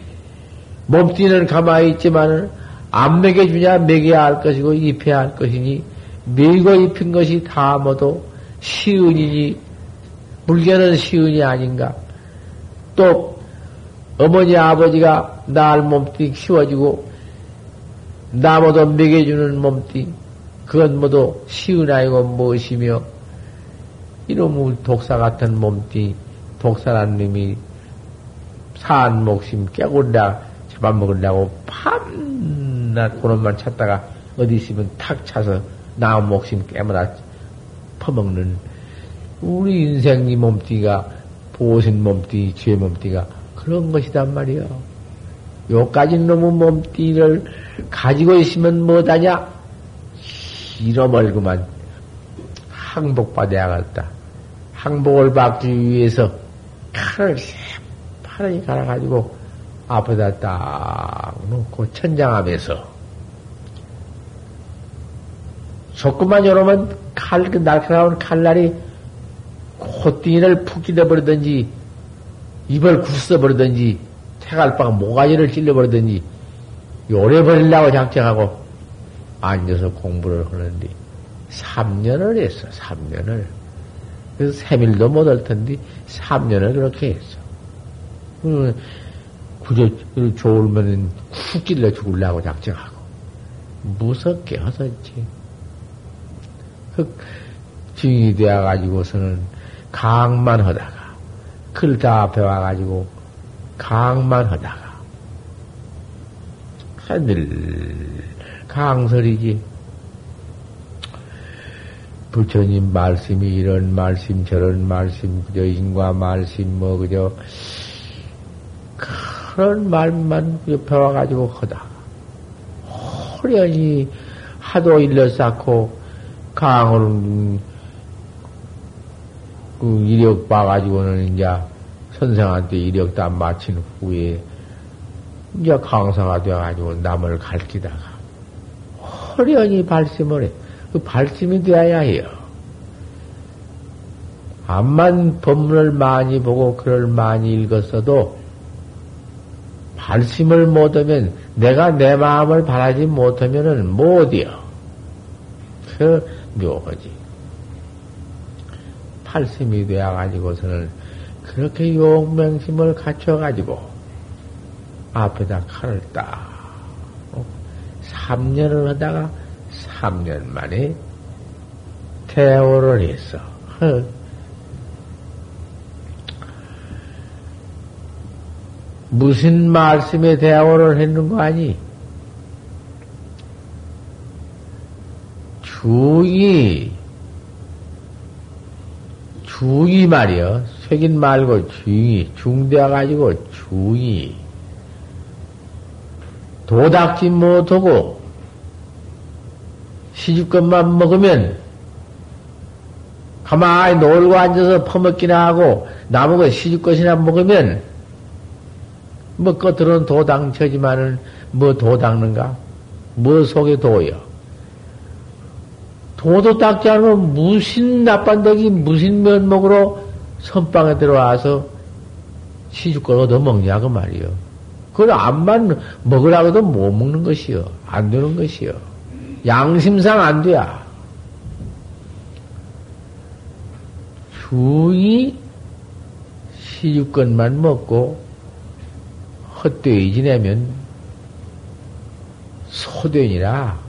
몸띠는 가만히 있지만은 안 먹여주냐 먹여야 할 것이고 입혀야 할 것이니 먹이고 입힌 것이 다 모두 시은이니 물견은 시은이 아닌가. 또 어머니 아버지가 날 몸띠 키워주고 나 모두 먹여주는 몸띠 그건 모두 시은 아니고 무엇이며 이놈의 독사 같은 몸띠 독사란 놈이 산 목심 깨고다 잡아먹으려고 밤낮 그놈만 찾다가 어디 있으면 탁 차서 나 목심 깨물어 퍼먹는 우리 인생 이 몸띠가 보신 몸띠, 죄 몸띠가 그런 것이단 말이요. 요까지 놈의 몸띠를 가지고 있으면 뭐하냐? 잃어버리고만 항복받아야겠다. 항복을 받기 위해서 칼을 새파랗게 갈아가지고 앞에다 딱 놓고 천장하면서 조금만 열으면 칼, 그 날카로운 칼날이 콧등이를 푹 찔러버리든지, 입을 굳어버리든지, 태갈빵 모가지를 찔러버리든지, 요래버리려고 작정하고 앉아서 공부를 하는데, 3년을 했어, 3년을. 그래서 3일도 못 할 텐데, 3년을 그렇게 했어. 그, 그저 좋으면 쿡 찔러 죽으려고 작정하고. 무섭게 하었지. 그, 증이 되어가지고서는 강만 하다가, 글다 배워가지고, 강만 하다가, 하늘, 강설이지. 부처님 말씀이 이런 말씀, 저런 말씀, 그저 인과 말씀, 뭐, 그저, 그런 말만 배워가지고 하다. 호련히 하도 일러 쌓고, 강을, 그 이력 봐가지고는 이제 선생한테 이력 다 마친 후에 이제 강사가 되어가지고 남을 가르치다가 허련히 발심을 해. 그 발심이 되어야 해요. 암만 법문을 많이 보고 글을 많이 읽었어도 발심을 못하면 내가 내 마음을 바라지 못하면은 못이요. 그 묘하지. 팔심이 되어가지고서는 그렇게 용맹심을 갖춰가지고 앞에다 칼을 딱 3년을 하다가 3년 만에 대오를 했어. 무슨 말씀에 대오를 했는 거 아니? 중이 중이 말이요. 색인 말고 중이 중대가지고 중이 도닥지 못하고 시집것만 먹으면 가만히 놀고 앉아서 퍼먹기나 하고 나무가 시집것이나 먹으면 뭐 겉으로는 도당처지만은 뭐 도닦는가? 뭐 속에 도요? 도도 닦지 않으면 무슨 나빤데기 무슨 면목으로 선방에 들어와서 시집걸 얻어먹냐 그 말이요. 그걸 암만 먹으라고도 못 먹는 것이요. 안 되는 것이요. 양심상 안 돼야. 중이 시집건만 먹고 헛되이 지내면 소되니라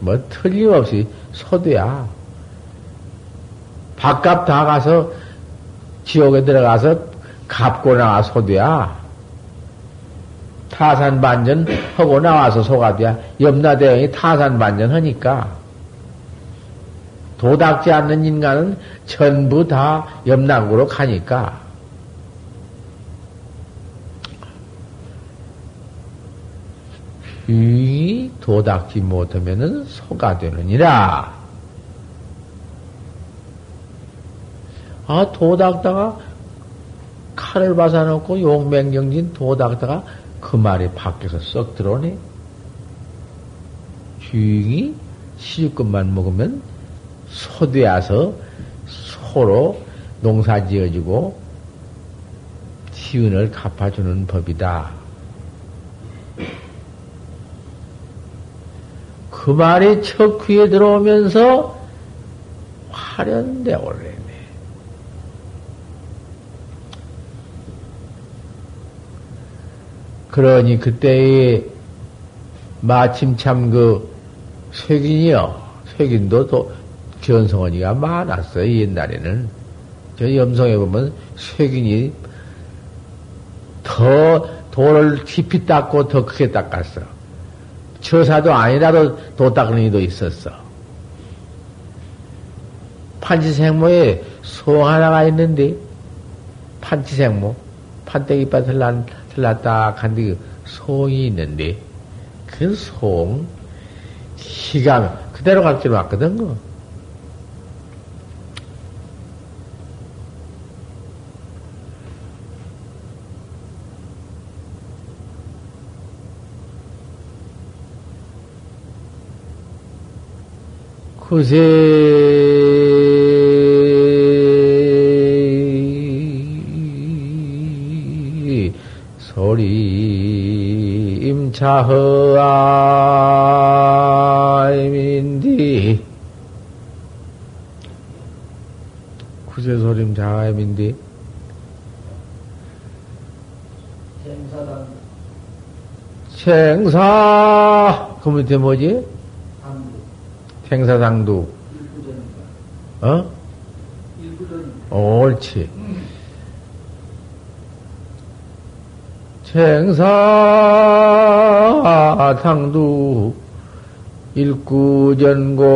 뭐 틀림없이 소돼야. 밥값 다 가서 지옥에 들어가서 갚고 나와 소돼야. 타산 반전 하고 나와서 소가 돼야. 염라대왕이 타산 반전 하니까. 도닥지 않는 인간은 전부 다 염락으로 가니까 이 도닥지 못하면은 소가 되느니라. 아, 도닥다가 칼을 받아놓고 용맹경진 도닥다가 그 말이 밖에서 썩 들어오네. 주인이 시집것만 먹으면 소되어서 소로 농사 지어주고 시은을 갚아주는 법이다. 그 말이 첫 귀에 들어오면서 화련돼 올래네. 그러니 그때에 마침 참 그 쇠긴이요. 쇠긴도 또 견성원이가 많았어요. 옛날에는. 저 염성에 보면 쇠긴이 더 돌을 깊이 닦고 더 크게 닦았어. 처사도 아니라도 도 닦는 이도 있었어. 판치생모에 소 하나가 있는데, 판치생모, 판때기밭을 난, 틀났다 한데 그 송이 있는데, 그 송, 기가 그대로 갈줄 왔거든, 뭐. 그새 소리 임차허아임인디 구세 소림 자임인디 생사 그 밑에 뭐지? 행사상도. 어? 옳지. 생사상도 일구전곤나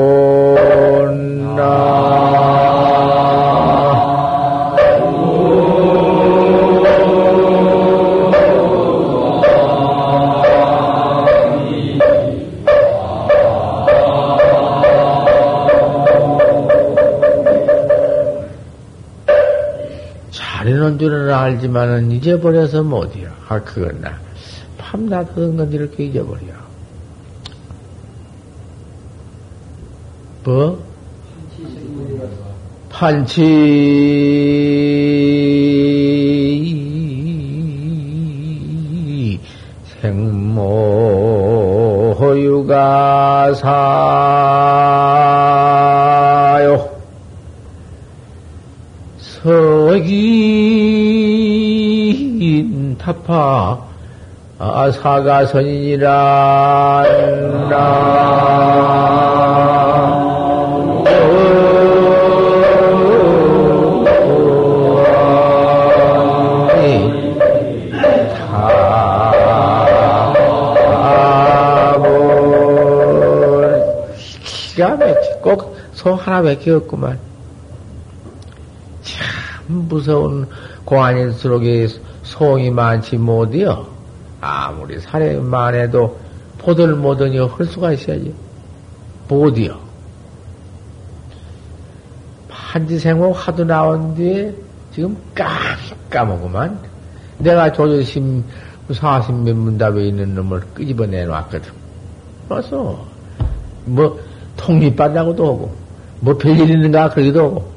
줄은 알지만은 잊어버려서 못이야. 아, 그건 나. 밤낮 하던 건 이렇게 잊어버려. 뭐? 판치 서긴 타파 아, 사가선이니라 기가 꼭소 하나 밖에 없구만. 참 무서운 공안일수록에 소이 많지 못이여. 아무리 살해만 해도 보들 못하니 할 수가 있어야지. 못이요. 판지생모 하도 나온 뒤에 지금 깜깜하구만. 내가 조조심 사심 면문답에 있는 놈을 끄집어 내 놨거든. 그래서, 뭐, 통립받다고도 하고, 뭐 별일 있는가 그러기도 하고,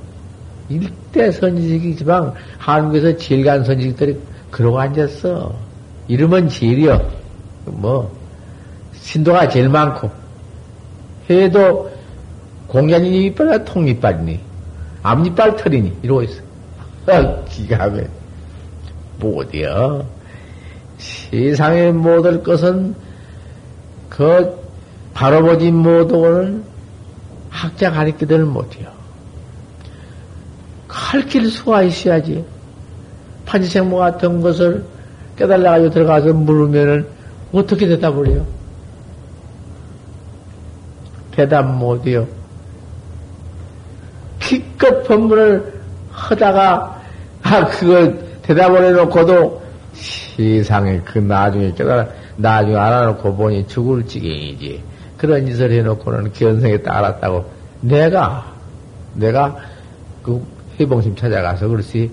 일대 선지식이지만, 한국에서 질간 선지식들이 그러고 앉았어. 이름은 질이여. 뭐, 신도가 제일 많고, 해도 공자님 이빨이나 통이빨이니, 앞니빨 털이니, 이러고 있어. 아, 기가 막 못이여. 세상의 모든 것은 그 바로 보지 못하고는 학자 가르치들 못해요. 가르칠 수가 있어야지. 판지생모 같은 것을 깨달아가지고 들어가서 물으면은 어떻게 대답을 해요? 대답 못해요. 기껏 법문을 하다가, 아, 그거 대답을 해놓고도 세상에 그 나중에 깨달아, 나중에 알아놓고 보니 죽을 지경이지. 그런 짓을 해놓고는 견성에 따랐다고. 내가, 내가 그 해봉심 찾아가서 그렇지,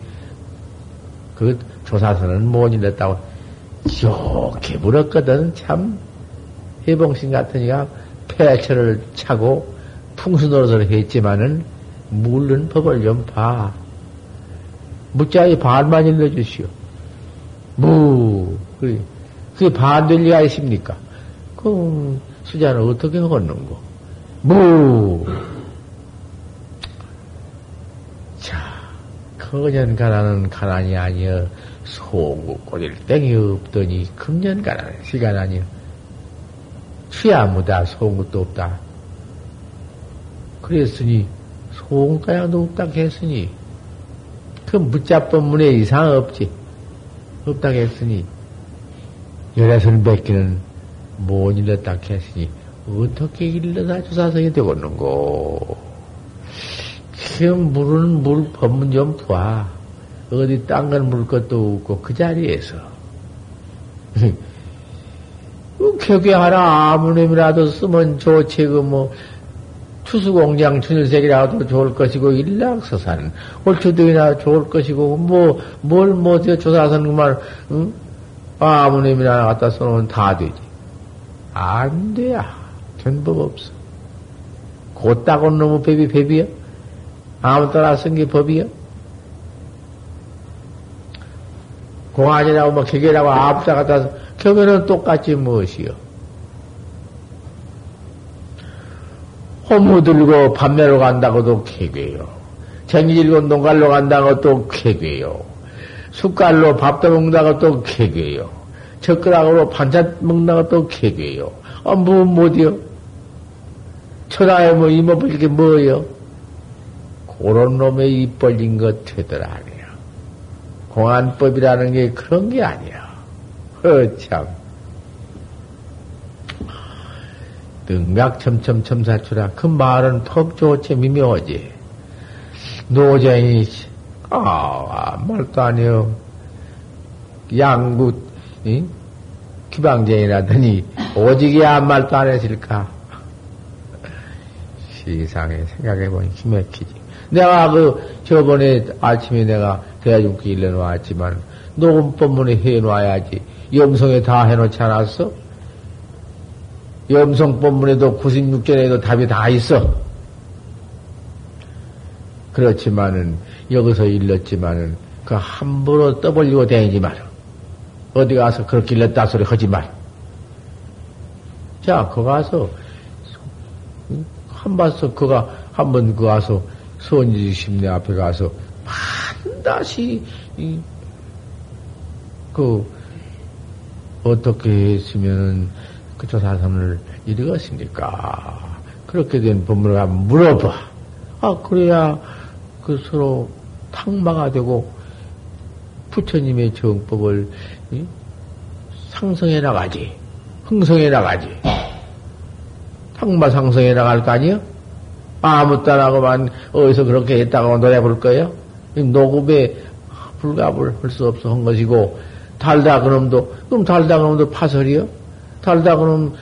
그 조사서는 못 일렀다고. 좋게 물었거든. 참, 해봉심 같으니까 폐철을 차고 풍수노릇을 했지만은, 물른 법을 좀 봐. 무자의 반만 일러주시오. 무, 그게, 그게 반될 리가 있습니까? 그, 수자는 어떻게 걷는고? 무! 자, 거년 가난은 가난이 아니여, 소구 꼬릴 땡이 없더니, 금년 가난은 시간 아니여. 취야 무다, 소구도 없다. 그랬으니, 소원가야도 없다 했으니, 그 무자법문에 이상 없지. 없다 했으니, 열애선 뱉기는 못 일렀다 했으니, 어떻게 일러다 조사성이 되겠는고? 그 물은 물 법문 좀 봐. 어디 딴건물 것도 없고, 그 자리에서. 그 격에 하나 아무놈이라도 쓰면 좋지, 그 뭐, 투수공장 춘일색이라도 좋을 것이고, 일락서산, 홀추등이나 좋을 것이고, 뭐, 뭘 못해 조사선 그만, 응? 아무놈이나 갖다 써놓으면 다 되지. 안 돼야. 전법 없어. 곧다고 너무 법이 법이야? 아무 따라 쓴게 법이야? 공안이라고 뭐 기계라고 아무다 갖다 격에는 똑같이 무엇이요? 호무 들고 밤매로 간다고도 개괴요. 쟁이 들고 농갈로 간다고 또 개괴요. 숟갈로 밥도 먹는다고 또 개괴요. 젓가락으로 반찬 먹는다고 또 개괴요. 아, 뭐, 뭐디요? 천하에 뭐, 이모벌 이게 뭐요? 그런 놈의 입 벌린 것 되더라, 아니야. 공안법이라는 게 그런 게 아니야. 허참. 능각 첨첨첨사추라. 그 말은 턱 좋지 미묘하지. 노정이, 아, 말도 아니요. 양구, 이? 기방쟁이라더니, 오직이 한 말도 안 했을까? 세상에 생각해보니 기맥히지. 내가 그, 저번에 아침에 내가 대중기 일러놓았지만, 녹음법문에 해놓아야지. 염성에 다 해놓지 않았어? 염성법문에도 96전에도 답이 다 있어. 그렇지만은, 여기서 일렀지만은, 그 함부로 떠벌리고 다니지 마라. 어디 가서 그렇게 일렀다 소리 하지 마라. 자, 거 가서, 한 번서 그가, 한 번 그 가서, 선지 심내 앞에 가서, 반드시, 이, 그, 어떻게 했으면은, 그 조사선을 이루었습니까? 그렇게 된 법문을 한번 물어봐. 아, 그래야 그 서로 탕마가 되고 부처님의 정법을 이? 상성해 나가지. 흥성해 나가지. 탕마 상성해 나갈 거 아니야? 아무 따라고만 어디서 그렇게 했다고 노래 부를 거예요? 녹음에 불갑을 할 수 없어 한 것이고, 달다 그놈도, 그럼 달다 그놈도 파설이요? 달다 그놈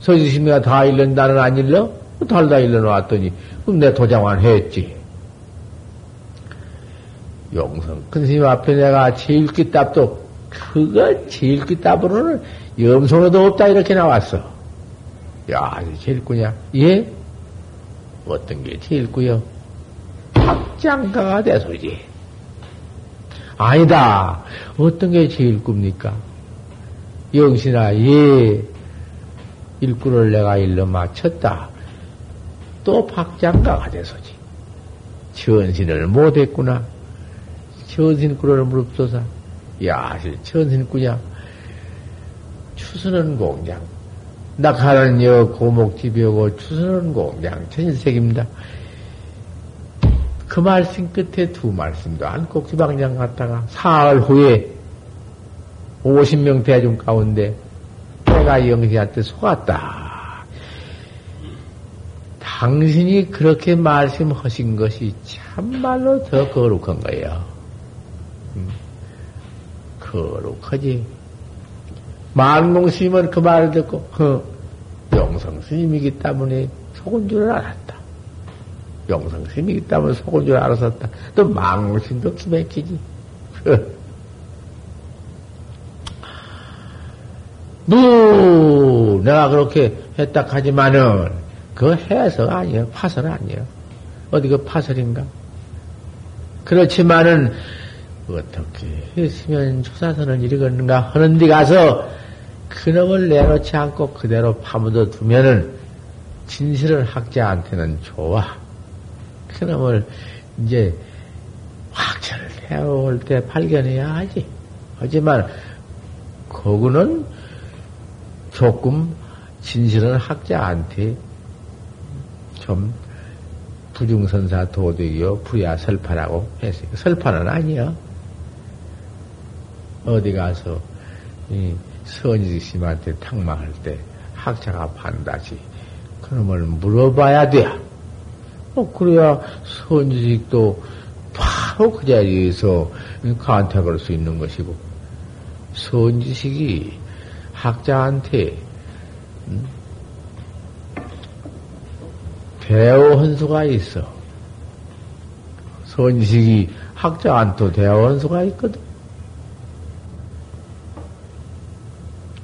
서지심이가 다 일른 나는 안 일러? 달다 일러놓았더니, 그럼 내 도장만 했지. 용성 큰 스님 앞에 내가 제일기 답도, 그거 제일기 답으로는 염소로도 없다, 이렇게 나왔어. 야, 제일구냐? 예? 어떤 게 제일구요? 확장가가 대소지. 아니다. 어떤 게 제일 굽니까? 영신아, 예. 일구를 내가 일러 맞췄다. 또 박장가가 돼서지. 천신을 못했구나. 천신꾸를 무릅소사. 야, 천신꾸냐. 추수는 공장. 낙하는 여 고목집이오고 추수는 공장. 천색입니다. 그 말씀 끝에 두 말씀도 안고 지방장 갔다가 사흘 후에 50명 대중 가운데 내가 영시한테 속았다. 당신이 그렇게 말씀하신 것이 참말로 더 거룩한 거예요. 음, 거룩하지. 만공 스님은 그 말을 듣고, 어, 영성 스님이기 때문에 속은 줄 알았다. 영성 스님이기 때문에 속은 줄 알았었다. 또 만공 스님도 기맥히지. 무, 내가 그렇게 했다 하지만은, 그 해석 아니에요. 파설 아니에요. 어디 그 파설인가? 그렇지만은, 어떻게 했으면 조사선을 이르겠는가 하는 데 가서, 그놈을 내놓지 않고 그대로 파묻어 두면은, 진실을 학자한테는 좋아. 그놈을 이제 확철을 해올 때 발견해야 하지. 하지만, 거구는 조금 진실은 학자한테 좀 부중선사 도덕이요 부야 설파라고 했어요. 설파는 아니요. 어디 가서 이 선지 스님한테 탁망할 때 학자가 반다지 그놈을 물어봐야 돼. 어, 그래야 선지식도 바로 그 자리에서 간택할 수 있는 것이고 선지식이 학자한테 음? 대어 헌수가 있어. 선식이 학자한테 대어 헌수가 있거든.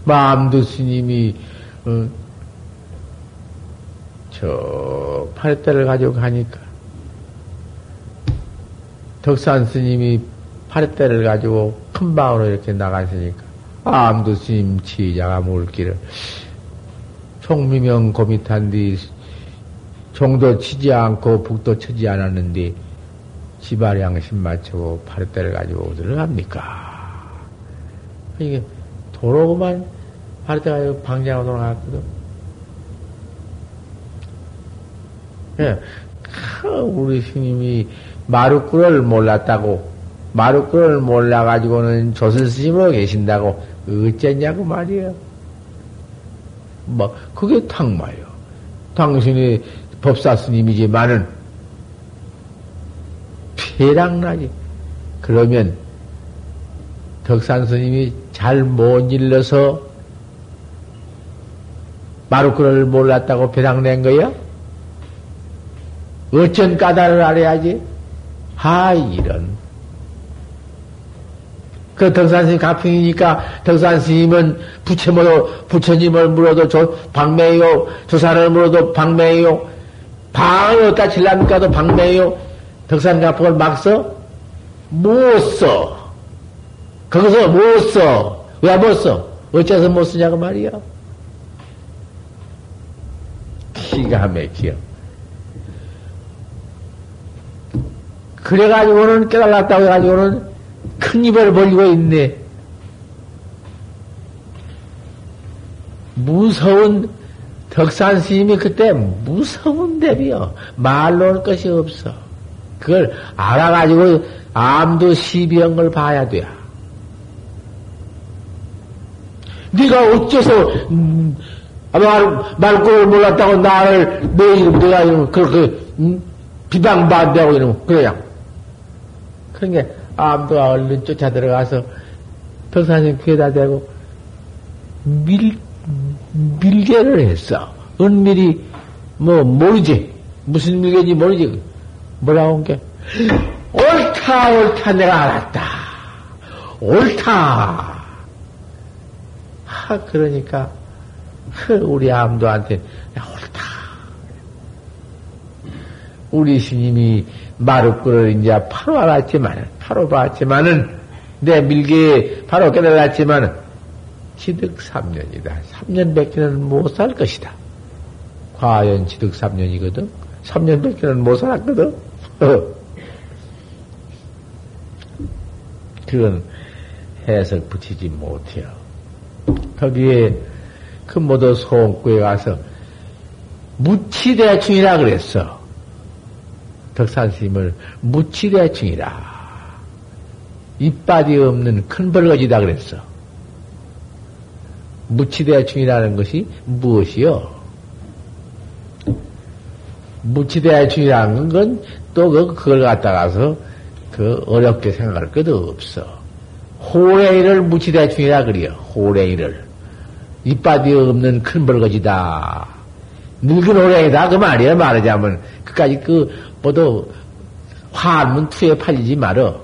마음도 스님이 어, 저 팔대를 가지고 가니까 덕산 스님이 팔대를 가지고 큰 방으로 이렇게 나가시니까 암두 스님 치자가 물기를 총미명 고mit한 뒤 종도 치지 않고 북도 치지 않았는데 지발 양심 맞추고 파릇대를 가지고 어디를 갑니까? 이게 도로구만 파릇대가 방장으로 돌아갔거든. 예. 우리 스님이 마루꾸를 몰랐다고 마루꾸를 몰라가지고는 조선 스님으로 계신다고 어쨌냐고 말이에요. 뭐, 그게 탕마요. 당신이 법사 스님이지만은, 폐락나지. 그러면, 덕산 스님이 잘 못 일러서 마루크를 몰랐다고 배당낸 거야? 어쩐 까닭을 알아야지? 하, 이런. 그 덕산스님 가평이니까 덕산스님은 부처모도 부처님을 물어도 조, 방매요 조사를 물어도 방매요 방을 어디다 칠랍니까도 방매요 덕산 가평을 막 써? 못 써. 거기서 못 써. 왜 못 써? 어째서 못 쓰냐고 말이야. 기가 막혀. 그래가지고는 깨달았다고 해가지고는 큰 입을 벌리고 있네. 무서운 덕산 스님이 그때 무서운 대비요. 말로 할 것이 없어. 그걸 알아가지고 암도 시비한 걸 봐야 돼. 네가 어째서 음, 말, 말꼬를 몰랐다고 나를 내 이름 내가 이름 그렇게 음, 비방 반대하고 이러면 그래야. 그러니까 암도가 얼른 쫓아 들어가서 덕사님 귀에다 대고 밀, 밀개를 했어. 은밀히, 뭐, 모르지. 무슨 밀개인지 모르지. 뭐라고 한 게? 옳다, 옳다, 내가 알았다. 옳다. 하, 그러니까, 우리 암도한테, 옳다. 우리 스님이 마루꾼을 이제 바로 알았지만, 바로 봤지만은, 내 밀개에 바로 깨달았지만, 지득 3년이다. 3년 밖에는 못 살 것이다. 과연 지득 3년이거든? 3년 밖에는 못 살았거든? 그건 해석 붙이지 못해요. 거기에 그 모두 소원구에 가서 무치대충이라 그랬어. 덕산 스님을 무치대충이라. 이빨이 없는 큰 벌거지다 그랬어. 무치대충이라는 것이 무엇이요? 무치대충이라는 건 또 그, 그걸 갖다가서 그 어렵게 생각할 것도 없어. 호래이를 무치대충이라 그래요. 호래이를. 이빨이 없는 큰 벌거지다. 늙은 호래이다. 그 말이야. 말하자면. 그까지 그, 뭐도, 화문 투에 팔리지 말어.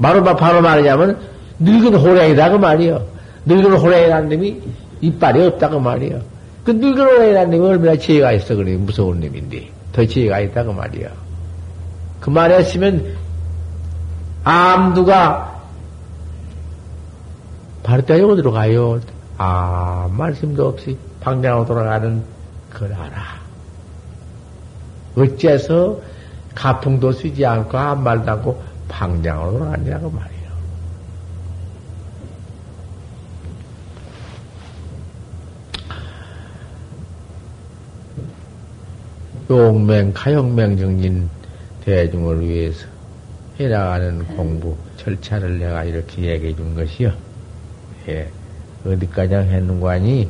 바로, 바로 말하자면, 늙은 호래이다. 그 말이요. 늙은 호래이라는 놈이 이빨이 없다고 말이요. 그 늙은 호래이라는 놈이 얼마나 지혜가 있어. 그래. 무서운 놈인데. 더 지혜가 있다고 말이요. 그 말했으면, 암두가 바르다에 어디로 가요? 아, 말씀도 없이 방향으로 돌아가는 걸 알아. 어째서 가풍도 쓰지 않고 아무 말도 않고 방향으로 돌아가냐고 말이야. 용맹, 가용맹 정진 대중을 위해서 해나가는 공부, 절차를 내가 이렇게 얘기해 준 것이요. 예. 어디까지 했는 거 아니?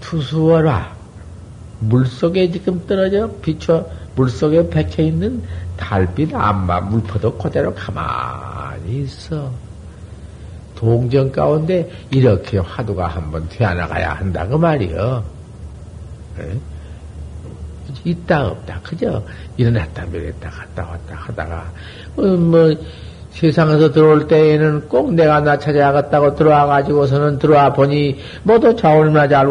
투수어라. 물 속에 지금 떨어져 비춰, 물 속에 박혀 있는 달빛 암마 물포도 그대로 가만히 있어. 동정 가운데 이렇게 화두가 한번 되어나가야 한다, 그 말이요. 예? 있다 없다 그죠? 일어났다 내렸다 갔다 왔다 하다가 어, 뭐 세상에서 들어올 때에는 꼭 내가 나 찾아야겠다고 들어와 가지고서는 들어와 보니 모두 자울나 잘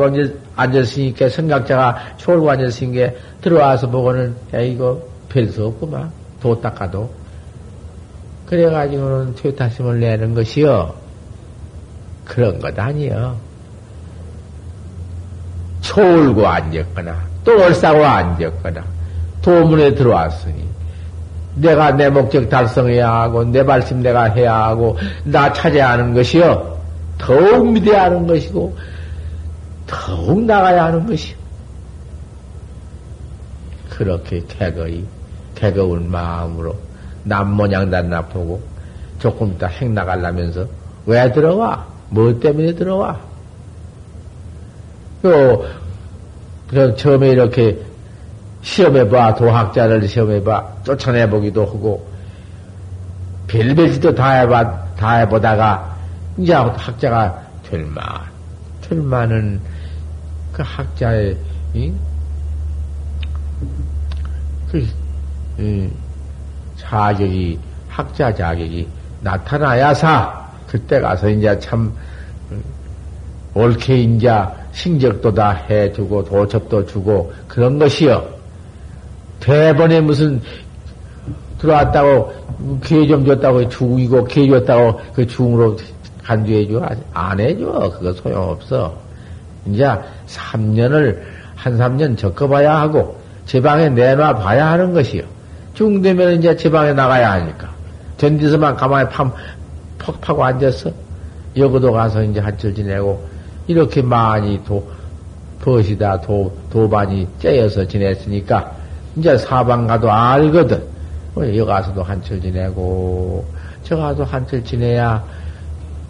앉았으니까 생각자가 졸고 앉았으니까 들어와서 보고는 야 이거 별 수 없구만. 도 닦아도. 그래 가지고는 퇴타심을 내는 것이요. 그런 것 아니요. 졸고 앉았거나 또 얼싸고 앉았거나 도문에 들어왔으니 내가 내 목적 달성해야 하고 내 말씀 내가 해야 하고 나 찾아야 하는 것이요 더욱 믿어야 하는 것이고 더욱 나가야 하는 것이요 그렇게 개거이 개거운 마음으로 남 모양 단나 보고 조금 이따 행 나가려면서 왜 들어와? 뭐 때문에 들어와? 요 그냥 처음에 이렇게 시험해봐, 도학자를 시험해봐, 쫓아내보기도 하고, 별별짓도 다 해봐, 다 해보다가, 이제 학자가 될만, 될만은 그 학자의, 이? 그, 이, 자격이, 학자 자격이 나타나야사, 그때 가서 이제 참, 옳게 이제 신적도 다 해주고 도첩도 주고 그런 것이요. 대번에 무슨 들어왔다고 기회 좀 줬다고 죽이고 기회 줬다고 그 중으로 간주해줘 안 해줘 그거 소용없어. 이제 3년을 한 3년 적어봐야 하고 제 방에 내놔 봐야 하는 것이요. 중되면 이제 제 방에 나가야 하니까 전디서만 가만히 팜, 퍽 파고 앉았어. 여기도 가서 이제 한철 지내고 이렇게 많이 도, 벗이다, 도, 도반이 째여서 지냈으니까, 이제 사방 가도 알거든. 뭐 여기 가서도 한철 지내고, 저 가서 한철 지내야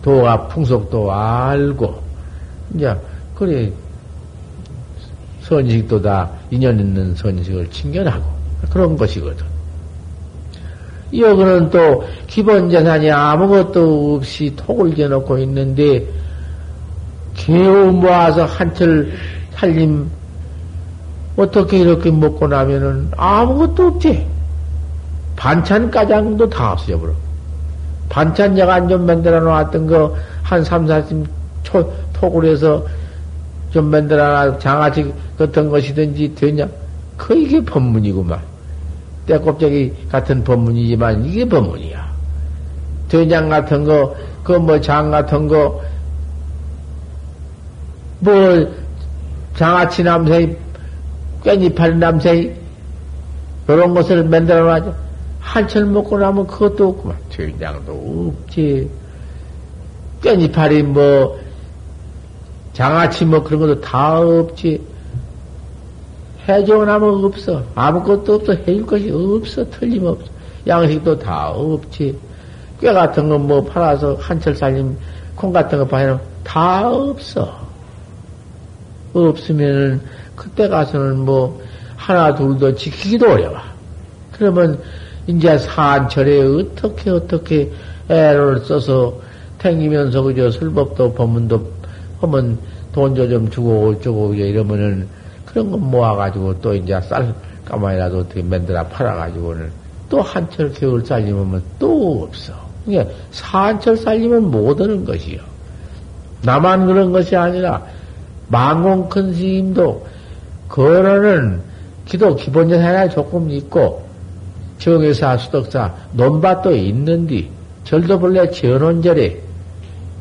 도가 풍속도 알고, 이제, 그래, 선식도 다 인연 있는 선식을 친견하고, 그런 것이거든. 여기는 또 기본 재산이 아무것도 없이 톡을 지어놓고 있는데, 개우 모아서 한철 살림 어떻게 이렇게 먹고 나면은 아무것도 없지. 반찬 가장도 다 없어져 버려. 반찬 여간 좀 만들어 놓았던 거 한 3, 40 초, 해서 좀 만들어 놔 장아찌 같은 것이든지 되냐? 그 이게 법문이구만. 때꼽자기 같은 법문이지만 이게 법문이야. 된장 같은 거, 그 뭐 장 같은 거, 뭐 장아찌 남새, 깻잎팔 남새, 이런 것을 만들어 놔죠. 한철 먹고 나면 그것도 없구만. 된장도 없지. 깻잎팔이 뭐, 장아찌 뭐 그런 것도 다 없지. 해주고 나면 없어. 아무것도 없어. 해줄 것이 없어. 틀림없어. 양식도 다 없지. 꽤 같은 거 뭐 팔아서 한철 살림, 콩 같은 거 파면 다 없어. 없으면은 그때 가서는 뭐 하나 둘도 지키기도 어려워. 그러면 이제 산철에 어떻게 어떻게 애를 써서 탱기면서 그저 술법도 법문도 하면 돈도 좀 주고 어쩌고 이러면은 그런 거 모아가지고 또 이제 쌀 까마이라도 어떻게 만들어 팔아가지고는 또 한철 겨울 살림하면 또 없어. 그게 산철 살림은 못 하는 것이요. 나만 그런 것이 아니라 망공 큰 스님도 거론은 기도 기본적 하나 조금 있고 정의사 수덕사 논밭도 있는디 절도 본래 전원절에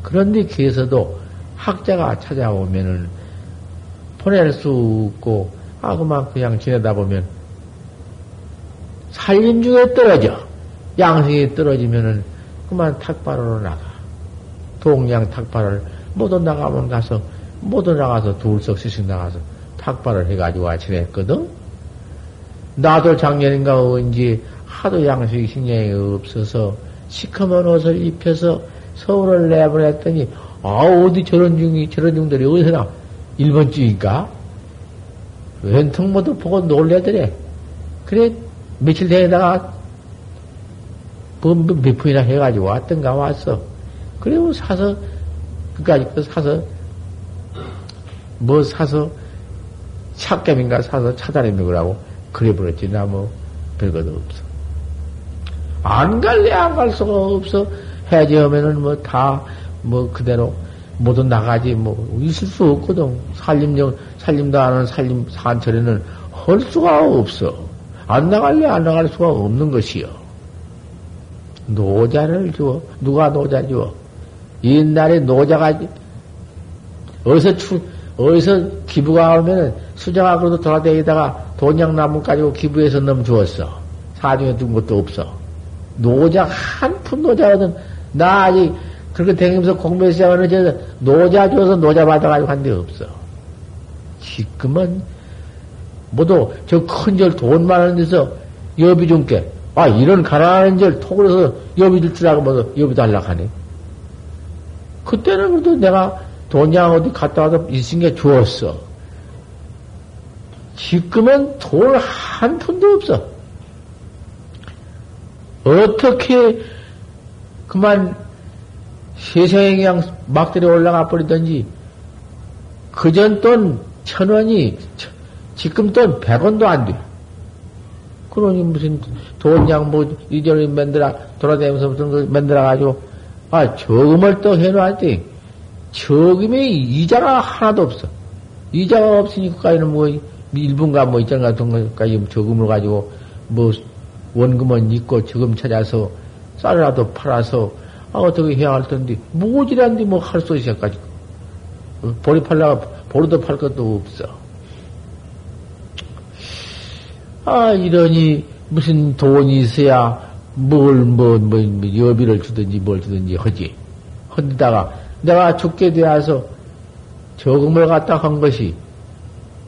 그런데 기에서도 학자가 찾아오면은 보낼 수 없고 아 그만 그냥 지내다 보면 살림 중에 떨어져. 양식이 떨어지면은 그만 탁발으로 나가. 동양 탁발을 모두 나가면 가서 모두 나가서 둘석 씩씩 나가서 탁발을 해가지고 지냈거든. 나도 작년인가 언제 하도 양식이 신경이 없어서 시커먼 옷을 입혀서 서울을 내보냈더니 아 어디 저런 중이 저런 중들이 어디서 나 일본주의인가? 웬통 모두 보고 놀래더래. 그래 며칠 되다가 몇 푼이나 해가지고 왔던가 왔어. 그리고 사서 그까지 그 사서 뭐 사서 찻겜인가 사서 차단해 먹으라고 그래 버렸지 나 뭐 별것도 없어. 안 갈래 안 갈 수가 없어. 해제하면은 뭐 다뭐 뭐 그대로 모두 나가지 뭐 있을 수 없거든. 살림정 살림도 안 하는 살림 산철에는 할 수가 없어. 안 나갈래 안 나갈 수가 없는 것이요. 노자를 주어 누가 노자 주어? 옛날에 노자가 어디서 추 어디서 기부가 오면은 수정학으로도 돌아다니다가 돈양 나무 가지고 기부해서 넘 주었어. 사중에 둔 것도 없어. 노자 한 푼 노자거든. 나 아직 그렇게 다니면서 공부 시작하는 저 노자 줘서 노자 받아가지고 한 데 없어. 지금은 모두 저 큰 절 돈 많은 데서 여비 준게 아 이런 가난한 절 톡으로서 여비 줄 줄 알고 뭐 여비 달라고 하네. 그때는 그래도 내가 돈양 어디 갔다 와서 일신게 주었어. 지금은 돈 한 푼도 없어. 어떻게 그만 세상에 그냥 막들이 올라가 버리든지 그전 돈 천 원이 지금 돈 백 원도 안 돼. 그러니 무슨 돈양 뭐 이전에 만들어 돌아다니면서 무슨 걸 만들어 가지고 아 저금을 또 해놓았지. 저금에 이자가 하나도 없어. 이자가 없으니까 뭐 일분가 뭐 있잖아 같은 거까지 저금을 가지고 뭐 원금은 있고 저금 찾아서 쌀이라도 팔아서 아 어떻게 해야 할 텐데 무지란데 뭐 할 수 있어 가지고 보리 팔라가 보리도 팔 것도 없어. 아 이러니 무슨 돈이 있어야 뭘 뭐뭐 뭐, 뭐, 여비를 주든지 뭘 주든지 하지. 헌다가 내가 죽게 되어서 저금을 갖다 한 것이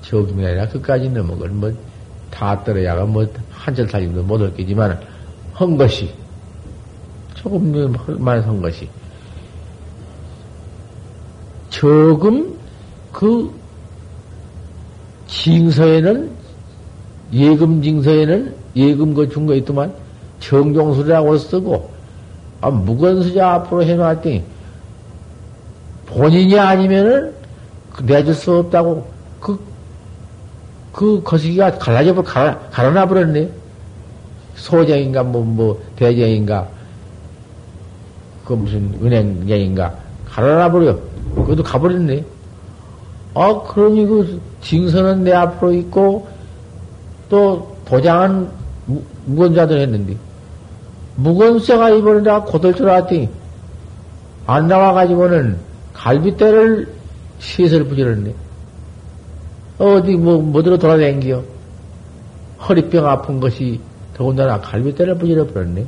저금이 아니라 그까지 넘어건 뭐다 떨어야가 뭐 한절 살림도 못 얻겠지만 한 것이 조금만 한 것이 저금 그 징서에는 예금 징서에는 예금 그준거 있더만 정종수라고 쓰고 아 무건수자 앞으로 해놨더니 본인이 아니면은 내줄 수 없다고 그, 그 거시기가 갈라져, 갈아, 갈아놔 버렸네. 소정인가, 뭐, 뭐, 대정인가, 그 무슨 은행쟁인가, 갈아놔 버려. 그것도 가버렸네. 아, 그러니 그 징선은 내 앞으로 있고, 또 도장은 무건자들 했는데, 무건세가 이번에 고들 줄 알았더니, 안 나와가지고는 갈비대를 시설 부지런네. 어디 뭐, 뭐들어 돌아다니겨. 허리병 아픈 것이 더군다나 갈비대를 부지러 버렸네.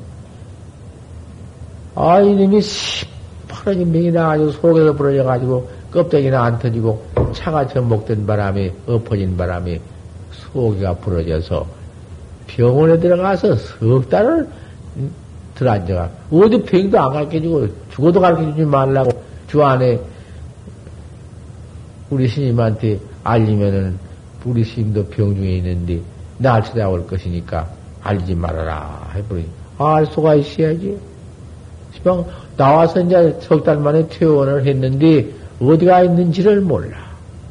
아, 이놈이 시퍼런 인명이 나가지고 속에서 부러져 가지고 껍데기나 안 터지고 차가 전복된 바람에 엎어진 바람에 속이가 부러져서 병원에 들어가서 석 달을 들어앉아가 어디 병도 안 가르쳐주고 죽어도 가르쳐주지 말라고 주 안에 우리 스님한테 알리면은 우리 스님도 병중에 있는데 날 찾아올 것이니까 알지 말아라 해버리니 알 수가 있어야지. 시방 나와서 이제 석 달 만에 퇴원을 했는데 어디가 있는지를 몰라.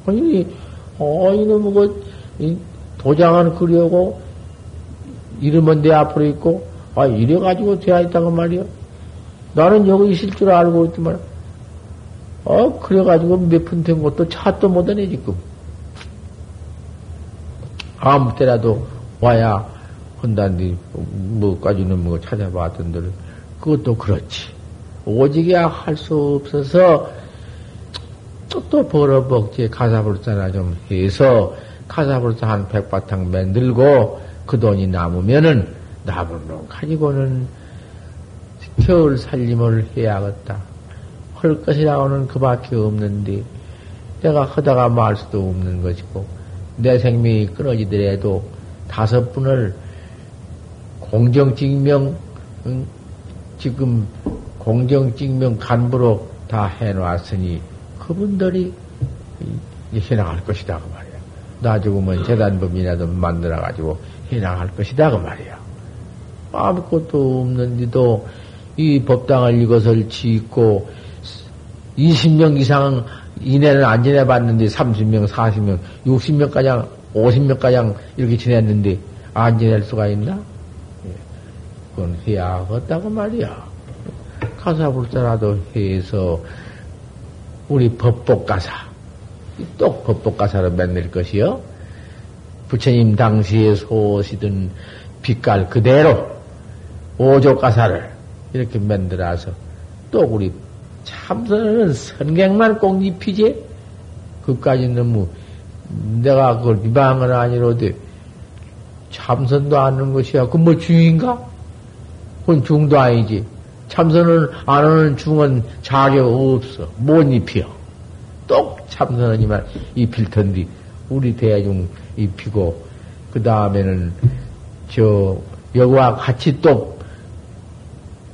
아니 어 이놈의 그 도장은 그려고 이름은 내 앞으로 있고 아 이래 가지고 되어 있다고 말이야. 나는 여기 있을 줄 알고 있지만 어, 그래가지고 몇 푼 된 것도 차도 못하네, 지금. 아무 때라도 와야 한다는데, 뭐까지는 뭐 찾아봤던들, 그것도 그렇지. 오직이야 할 수 없어서, 또, 또 벌어먹지 가사불사나 좀 해서, 가사불사 한 백바탕 만들고, 그 돈이 남으면은, 남은 돈 가지고는 겨울 살림을 해야겠다. 할 것이라고는 그 밖에 없는데 내가 하다가 말 수도 없는 것이고 내 생명이 끊어지더라도 다섯 분을 공정직명 응? 지금 공정직명 간부로 다 해놓았으니 그분들이 해나갈 것이다 그 말이야. 나 죽으면 재단법이라도 만들어가지고 해나갈 것이다 그 말이야. 아무것도 없는데도 이 법당을 이것을 짓고 20명 이상 이내는 안 지내봤는데 30명, 40명, 60명가량, 50명가량 이렇게 지냈는데 안 지낼 수가 있나? 예. 그건 해야 겠다고 말이야. 가사불사라도 해서 우리 법복가사, 또 법복가사로 만들 것이요. 부처님 당시에 소시든 빛깔 그대로 오조가사를 이렇게 만들어서 또 우리 참선은 선객만 꼭 입히지? 그까지 너무 내가 그걸 비방은 아니로되 참선도 않는 것이야. 그건 뭐 중인가? 그건 중도 아니지. 참선을 안 하는 중은 자격 없어. 못 입혀. 똑 참선은 이만 입힐 텐데, 우리 대중 입히고, 그 다음에는, 저, 여기와 같이 또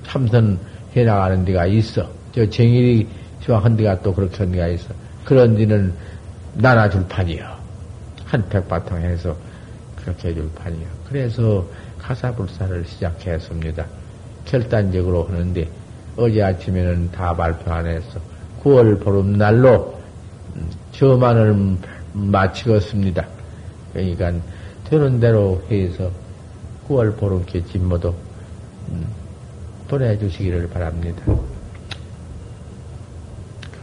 참선 해 나가는 데가 있어. 저 정일이 저한 데가 또 그렇게 한 데가 있어. 그런 데는 나눠줄 판이야. 한 백바탕 해서 그렇게 해줄 판이야. 그래서 가사불사를 시작했습니다. 결단적으로 하는데 어제 아침에는 다 발표 안 했어. 9월 보름날로 음, 저만을 마치겠습니다. 그러니까 되는 대로 해서 9월 보름께 진모도 음, 보내주시기를 바랍니다.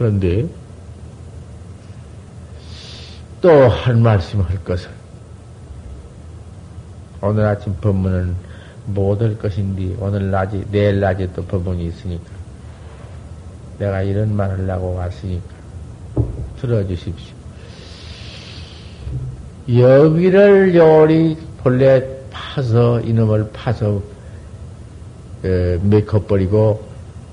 그런데 또 한 말씀 할 것은 오늘 아침 법문은 못 할 것인데 오늘 낮에 내일 낮에 또 법문이 있으니까 내가 이런 말 하려고 왔으니까 들어주십시오. 여기를 요리 본래 파서 이놈을 파서 메커버리고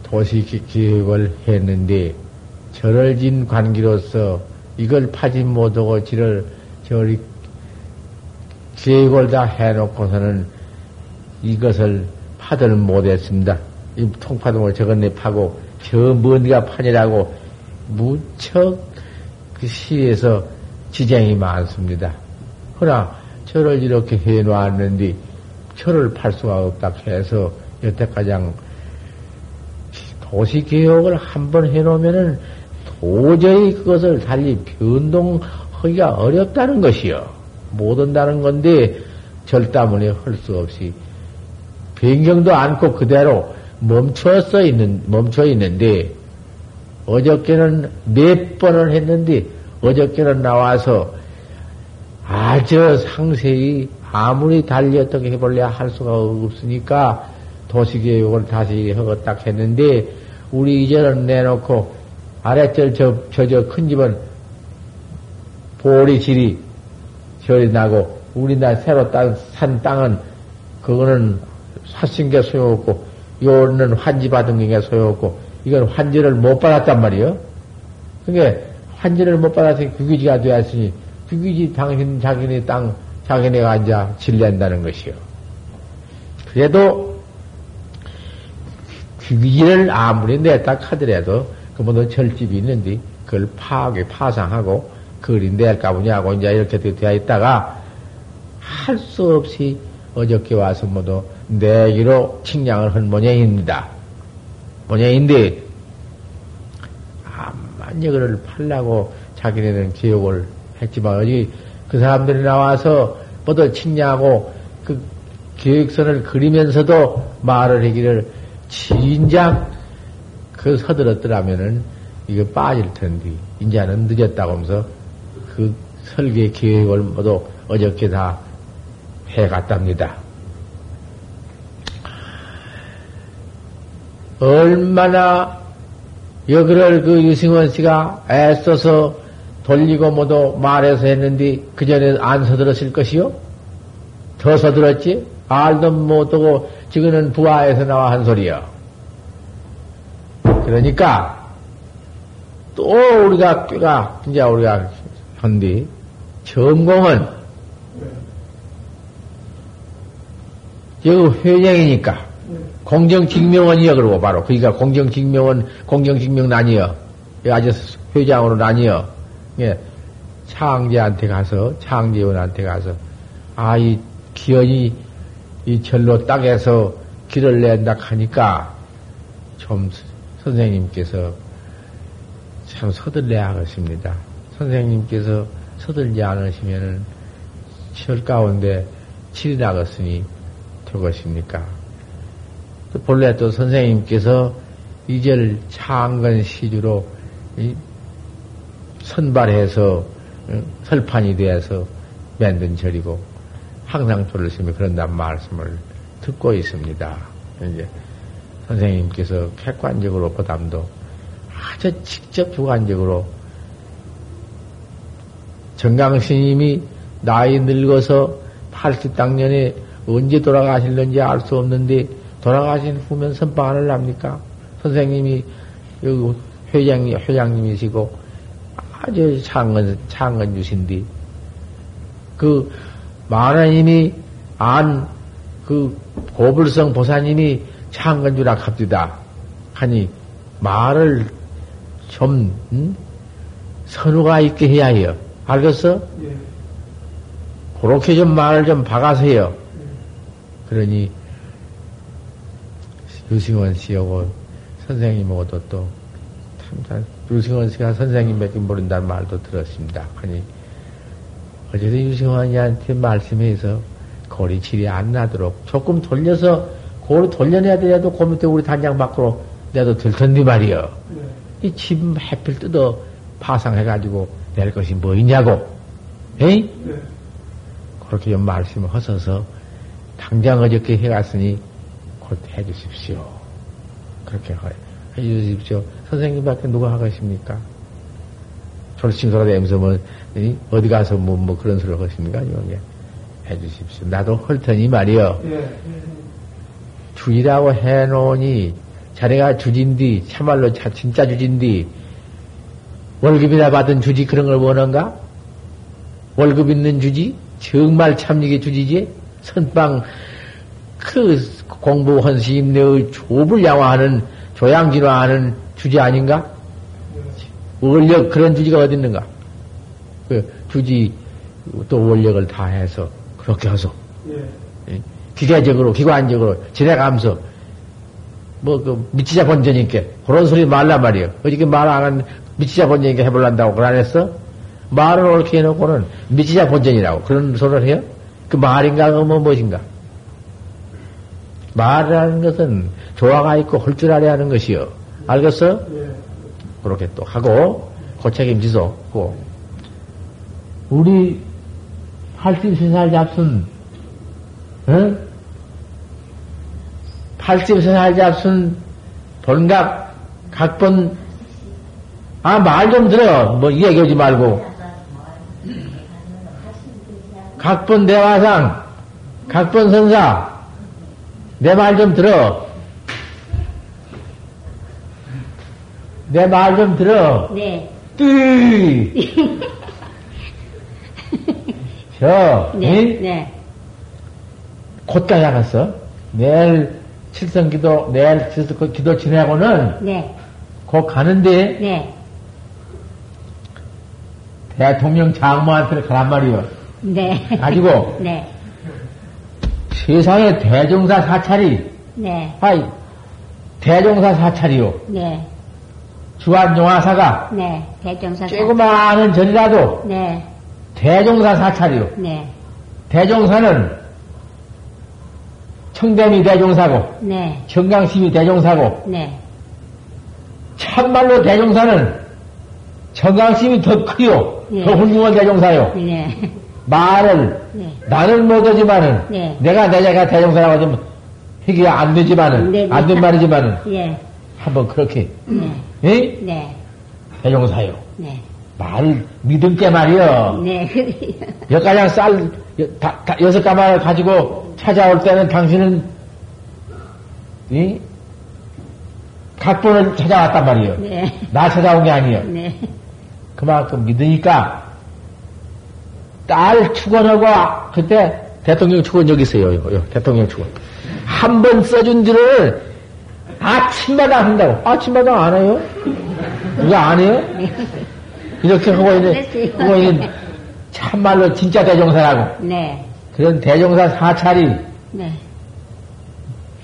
도시 기획을 했는데 절을 진 관계로서 이걸 파지 못하고 지를 저리 계획을 다 해놓고서는 이것을 파들 못했습니다. 이 통파동을 저건네 파고 저 뭔가 파니라고 무척 그 시에서 지쟁이 많습니다. 그러나 저를 이렇게 해놓았는데 저를 팔 수가 없다 해서 여태까지 도시 개혁을 한번 해놓으면은 도저히 그것을 달리 변동하기가 어렵다는 것이요. 못 온다는 건데 절다문에 할 수 없이 변경도 않고 그대로 멈춰서 있는, 멈춰 있는데 어저께는 몇 번을 했는데 어저께는 나와서 아주 상세히 아무리 달리 어떻게 해볼래 할 수가 없으니까 도시교육을 다시 하고 딱 했는데 우리 이제는 내놓고 아래절 저, 저, 저 큰 집은 보리 질이 절이 나고 우리나라 새로 딴, 산 땅은 그거는 사신 게 소용없고 요는 환지 받은 게 소용없고 이건 환지를 못 받았단 말이요. 그게 환지를 못 받아서 규기지가 되었으니 규기지 당신 자기네 땅 자기네가 앉아 질낸다는 것이요. 그래도 규기지를 아무리 냈다 하더라도 그뭐도 절집이 있는데 그걸 파하게 파상하고 그걸 낼까 보냐고 이제 이렇게 되어 있다가 할 수 없이 어저께 와서 모두 내기로 칭량을 한 모양입니다. 모양인데 암만 여거를 팔라고 자기네는 기억을 했지만 어디 그 사람들이 나와서 모두 칭량하고 그 계획선을 그리면서도 말을 하기를 진작 그 서들었더라면은 이거 빠질 텐데 이제는 늦었다고 하면서 그 설계 계획을 모두 어저께 다 해갔답니다. 얼마나 여기를 그 유승원 씨가 애써서 돌리고 모두 말해서 했는데 그 전에 안 서들었을 것이요? 더 서들었지? 알도 못하고 지금은 부하에서 나와 한 소리요. 그러니까 또 우리가 꾀가 이제 우리가 한디 전공은 여기 회장이니까 공정직명원이여 그러고 바로 그러니까 공정직명원 공정직명난이여 아주 회장으로 난이여 예. 창제한테 가서 창제원한테 가서 아 이 기연이 이 절로 땅에서 길을 낸다 하니까 좀 선생님께서 참 서둘러야 하겠습니다. 선생님께서 서둘지 않으시면은 절 가운데 칠이 나갔으니 되것입니까? 또 본래 또 선생님께서 이절 창건 시주로 선발해서 설판이 되어서 만든 절이고 항상 돌으시면 그런단 말씀을 듣고 있습니다. 이제 선생님께서 객관적으로 보담도 아주 직접 주관적으로 정강스님이 나이 늙어서 80당년에 언제 돌아가실는지 알 수 없는데 돌아가신 후면 선방을 합니까? 선생님이 여기 회장님, 회장님이시고 아주 창은, 창은 주신디 그 만화님이 안, 그 고불성 보사님이 창건주라 합디다 하니 말을 좀 음? 선우가 있게 해야 해요. 알겠어? 예. 그렇게 좀 말을 좀 박아서요. 예. 그러니 유승원 씨하고 선생님하고도 또 참, 유승원 씨가 선생님밖에 모른다는 말도 들었습니다. 아니, 어제도 유승원이한테 말씀해서 거리칠이 안 나도록 조금 돌려서 고리 돌려내야 되더라도 그 밑에 우리 단장 밖으로 내도 들 텐데 말이여. 네. 이집 해필 뜯어 파상해가지고 낼 것이 뭐 있냐고. 에이? 네. 그렇게 좀 말씀을 하셔서 당장 어저께 해갔으니 곧 해주십시오. 그렇게 해주십시오. 선생님밖에 누가 하겠습니까? 졸심소가 되면서 어디 가서 뭐, 뭐 그런 소리를 하십니까? 이게 해주십시오. 나도 할 테니 말이요. 예. 주의라고 해놓으니 자네가 주진디 참말로 자, 진짜 주진디 월급이나 받은 주지 그런 걸 원한가? 월급 있는 주지? 정말 참이게 주지지? 선빵 그 공부한 스님네의 좁을 양화하는 조양진화하는 주지 아닌가? 원력 그런 주지가 어디 있는가? 그 주지 또 원력을 다 해서 그렇게 해서 예. 기계적으로 기관적으로 지내가면서 뭐 그 미치자 본전이니까 그런 소리 말란 말이에요. 어저께 말 안 한 미치자 본전이니까 해볼란다고 그걸 안 했어? 말을 옳게 해놓고는 미치자 본전이라고 그런 소리를 해요? 그 말인가, 그뭐 무엇인가? 말이라는 것은 조화가 있고 할 줄 알아야 하는 것이요. 알겠어? 예. 그렇게 또 하고, 고책임지소. 고. 우리 83살 잡순, 응? 83살 잡순 본각, 각본, 아, 말 좀 들어. 뭐, 얘기하지 말고. 각본 대화상, 각본 선사, 내 말 좀 들어. 내 말 좀 들어. 네. 뜨! 저, 네. 응? 네. 곧까지 나갔어. 내일 칠성 기도, 내일 칠성 기도 지내고는. 네. 곧 가는데. 네. 대통령 장모한테 가란 말이요. 네. 가지고. 네. 세상에 대종사 사찰이. 네. 아이, 대종사 사찰이요. 네. 주한용화사가. 네. 대종사 조그마한 전이라도. 네. 대종사 사찰이요. 네. 대종사는 청담이 대종사고. 네. 청강심이 대종사고. 네. 참말로 대종사는 청강심이 더 크요. 네. 더 훌륭한 대종사요. 네. 말을 네. 나는 못하지만은 네. 내가 내가 대종사라고 하면 이게 안 되지만은 네, 네. 안된 말이지만은 예. 한번 그렇게 네. 예? 네. 대종사요. 네. 말 믿음 게 말이요. 네. 여가량 쌀 여, 다, 다, 여섯 가마를 가지고 찾아올 때는 당신은 이 각본을 찾아왔단 말이요. 네. 나 찾아온 게 아니요. 네. 그만큼 믿으니까 딸 축원하고 그때 대통령 축원 여기 있어요. 요, 요, 대통령 축원. 한 번 써준 뒤를 아침마다 한다고. 아침마다 안 해요? 누가 안 해요? 이렇게 하고 있는, 하고 있는 참말로 진짜 대종사라고. 네. 그런 대종사 사찰이 네.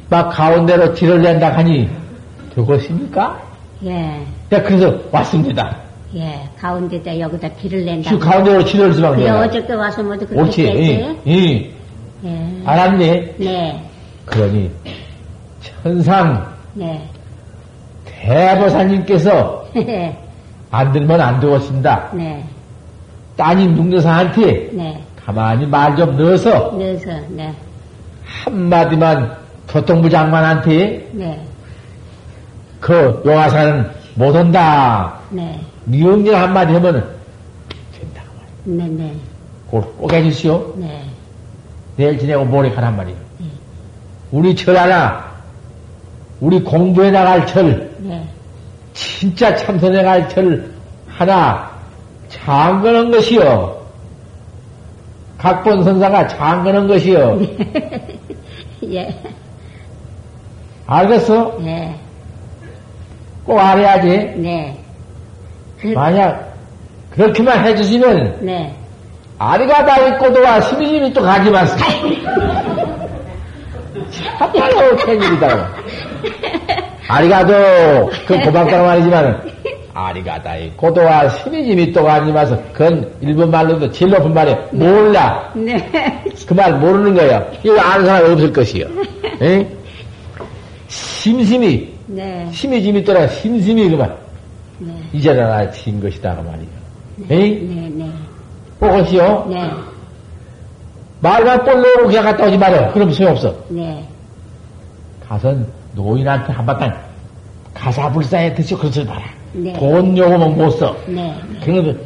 막 가운데로 지를 낸다 하니 되것입니까? 예. 네, 그래서 왔습니다. 예, 가운데다 여기다 길을 낸다. 그 가운데로 길을 수밖에 그래, 어저께 와서 모두 그렇게 옳지. 예, 예. 예. 알았니? 네. 그러니 천상 네. 대보사님께서 안 들면 안 되겠습니다. 네. 따님 묵내사한테 네. 가만히 말 좀 넣어서 넣어서 네. 한마디만 교통부 장관한테 네. 그 용화사는 못 온다. 네. 미용일 한마디 하면은 된다고 말이야. 네, 네. 꼭, 꼭 해주시오. 네. 내일 지내고 모레 가란 말이야. 네. 우리 절 하나, 우리 공부해 나갈 절, 네. 진짜 참선해 갈절 하나 장거는 것이요. 각본 선사가 장거는 것이요. 예. 알겠어? 네. 꼭 알아야지. 네. 그... 만약 그렇게만 해주시면 네. 아리가 다 있고도와 스미님이 또 가지 마세요. 참말로 큰일이다. 아리가도 그 고맙다는 말이지만 아리가다이 고도와 스미님이 또 가지 마서 그건 일본 말로도 제일 높은 말이 몰라. 네. 그 말 모르는 거야. 이거 아는 사람이 없을 것이요. 에? 심심이 네. 심이 짐이 떠라 심심이 그만. 네. 이제는 나진 것이다 그 말이야. 네. 네, 네. 보고시오. 네. 말만 볼로 그냥 갔다 오지 말아요. 그럼 소용없어. 네. 가선 노인한테 한바탕 가사불사에 드시고 그러지 마라. 네. 돈 요금은 못 써. 네. 그러면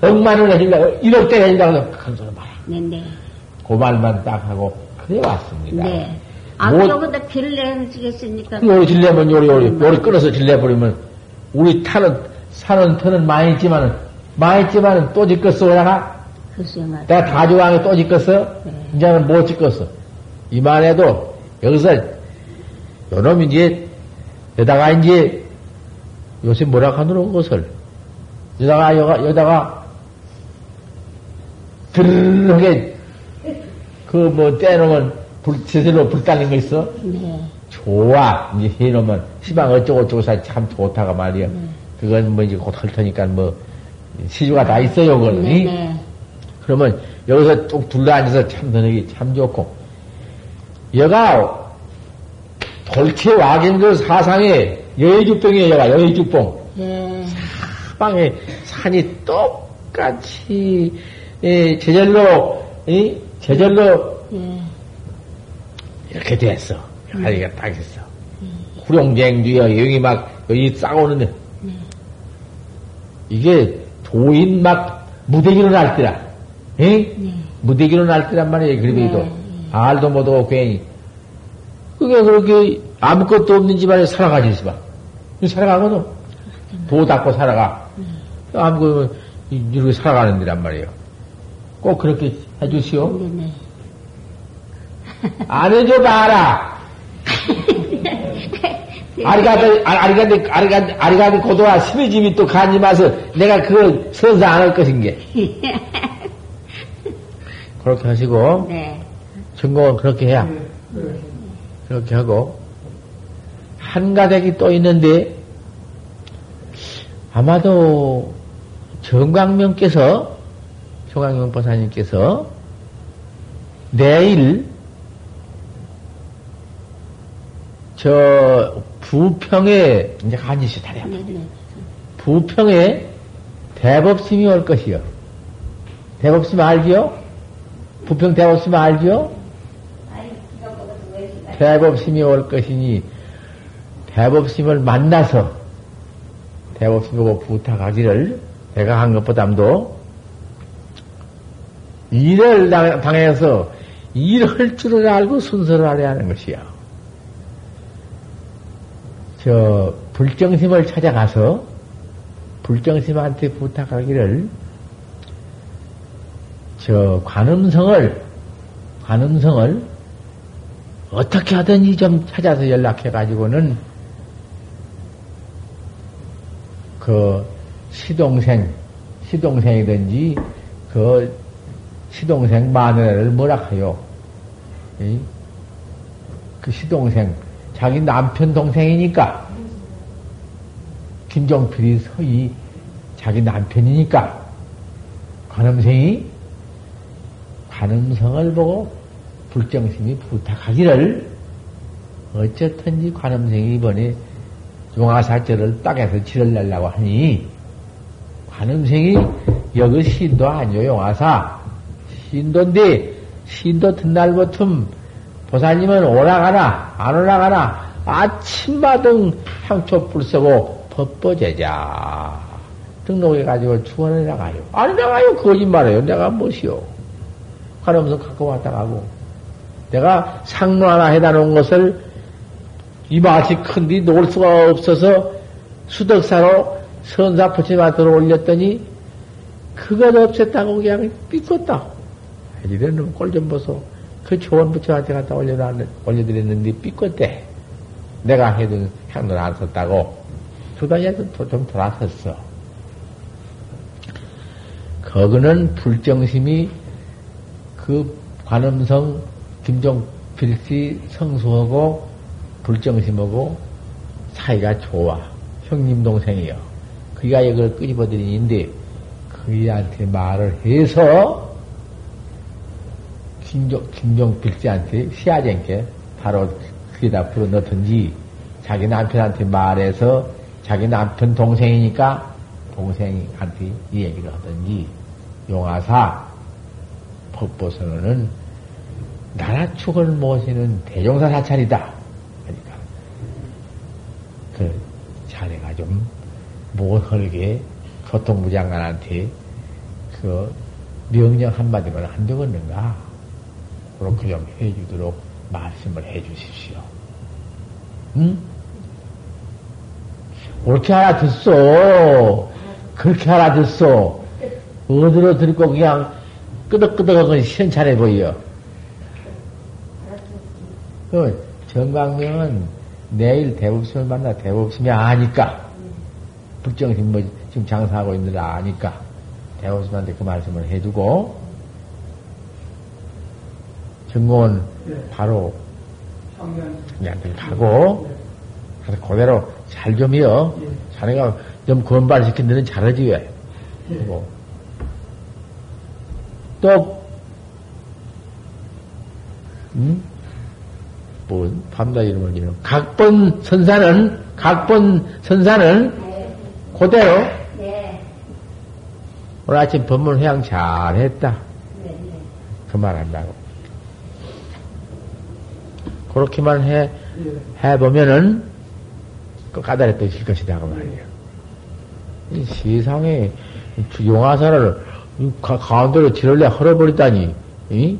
억만을 해준다고 1억대 해준다고 그런 소리 마라. 네, 네. 그 말만 딱 하고 그래 왔습니다. 네. 아, 뭐, 여기다 길을 내주겠습니까? 요리 질내면 요리 요리 요리 끊어서 질내버리면 우리 타는 사는 터는 많이 있지만은 많이 있지만은 또 짓겠어 그러나 글쎄요. 내가 다주왕에 또 짓겠어? 네. 이제는 못 짓겠어. 이만해도 여기서 요놈이 이제 여다가 이제 요새 뭐라 하노 것을 여다가 여가 여다가 드르르하게 그 뭐 떼놓으면 불, 제대로 불 달린 거 있어? 네. 좋아. 이제 해놓으면 시방 어쩌고 저쩌고 참 좋다가 말이야. 네. 그건 뭐 이제 곧 할 테니까 뭐 시주가 다 있어요, 그거는. 네, 네. 그러면 여기서 쭉 둘러앉아서 참선하기 참 좋고 여가 돌체 와경그 사상에 여의주봉이에요, 여가 여의주봉. 네. 사방에 산이 똑같이 예, 제절로 예, 제절로 예. 이렇게 됐어. 하리가 딱 있어. 뒤에 여기 막 여기 싸우는데 이게 도인 막 무대기로 날 때라. 예? 네. 무대기로 날 때란 말이에요. 그래도 네. 알도 못하고 괜히 그게 그렇게 아무것도 없는 집안에 살아가지 있어 살아가거든. 도 닦고 살아가. 아무것도 이렇게 살아가는 데란 말이에요. 꼭 그렇게 해주시오. 네, 네. 안 해줘도 알아. 아리가드, 아, 아리가드, 아리가드, 아리가드 고도와 스미집이 또 간지 마서 내가 그걸 선사 안 할 것인 게. 그렇게 하시고, 네. 전공은 그렇게 해야. 그렇게 하고, 한 가닥이 또 있는데, 아마도 정광명께서, 정광명 보사님께서 내일 저 부평에 이제 한지시 다려. 네, 네. 부평에 대법심이 올 것이요. 대법심 알지요? 부평 대법심 알지요? 대법심이 올 것이니 대법심을 만나서 대법심 보고 부탁하기를 내가 한 것보담도 일을 당- 당해서 일할 줄을 알고 순서를 알아야 하는 것이야. 저 불정심을 찾아가서 불정심한테 부탁하기를 저 관음성을 관음성을 어떻게 하든지 좀 찾아서 연락해 가지고는 그 시동생 시동생이든지 그 시동생 마누라를 뭐라 해요? 이? 그 시동생 자기 남편 동생이니까 김종필이 서희 자기 남편이니까 관음생이 관음성을 보고 불정심이 부탁하기를 어쨌든지 관음생이 이번에 용화사절을 땅에서 치러내려고 하니 관음생이 여기 신도 아니요 용화사 신도인데 신도 든날부터 보살님은 오라가나 안 오라가나 아침마등 향초불 쓰고 법보제자 등록해가지고 추원해 나가요. 안 나가요. 거짓말해요. 내가 무엇이요. 관음성 갖고 왔다 가고 내가 상로 하나 해다 놓은 것을 이마치 큰데 놓을 수가 없어서 수덕사로 선사 부처님한테 올렸더니 그것 없앴다고 그냥 삐끗다. 이런 꼴좀 보소. 그 좋은 부처한테 갖다 올려드렸는데 삐끗대. 내가 해둔 향도 안 썼다고. 두다니도 좀 돌아섰어. 거기는 불정심이 그 관음성 김종필 씨 성수하고 불정심하고 사이가 좋아. 형님 동생이요. 그가 이걸 끄집어들이는데 그이한테 말을 해서 김종, 김종필 씨한테 시아쟁께 바로 그에다 불어 넣든지 자기 남편한테 말해서 자기 남편 동생이니까 동생한테 이 얘기를 하든지 용화사 법보선언은 나라 축을 모시는 대종사 사찰이다. 그러니까 그 자네가 좀 못헐게 교통부장관한테 그 명령 한마디만 안 되겠는가? 그렇게 좀 해주도록 말씀을 해 주십시오. 응? 그렇게 알아듣소. 그렇게 알아듣소. 어디로 들고 그냥 끄덕끄덕하고 시원찮아 보여. 그 정광명은 내일 대법심을 만나 대법심이 아니까. 불정심 뭐 지금 장사하고 있는 줄 아니까. 대법심한테 그 말씀을 해주고, 정공은 바로 자네한테 가고, 가서 그대로 잘 좀이요. 자네가 좀 건발시킨 데는 잘하지 왜? 뭐. 또, 음? 뭐, 밤낮 이름을 기는 각본 선사는, 각본 선사는 네. 그대로 네. 오늘 아침 법문 회양 잘 했다. 네. 네. 그만한다고. 그렇게만 해, 해보면은, 그 떠질 것이다, 그 말이야. 이 세상에, 용화사를 이 가- 가운데로 지를래 헐어버리다니, 이?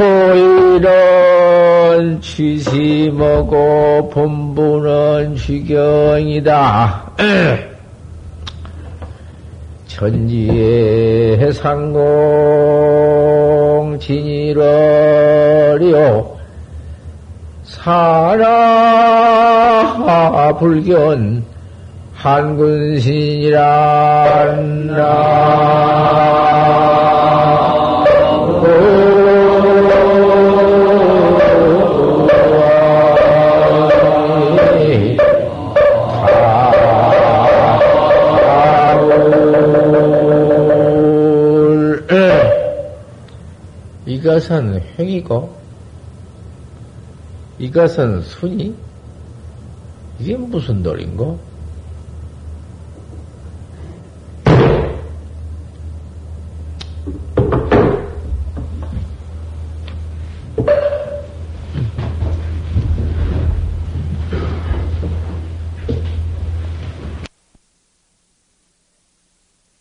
토일은 취심하고 본부는 취경이다. 천지의 상공 진일어리요 사라 불견 이 것은 횡이고, 이것은 순이? 이게 무슨 돌인고?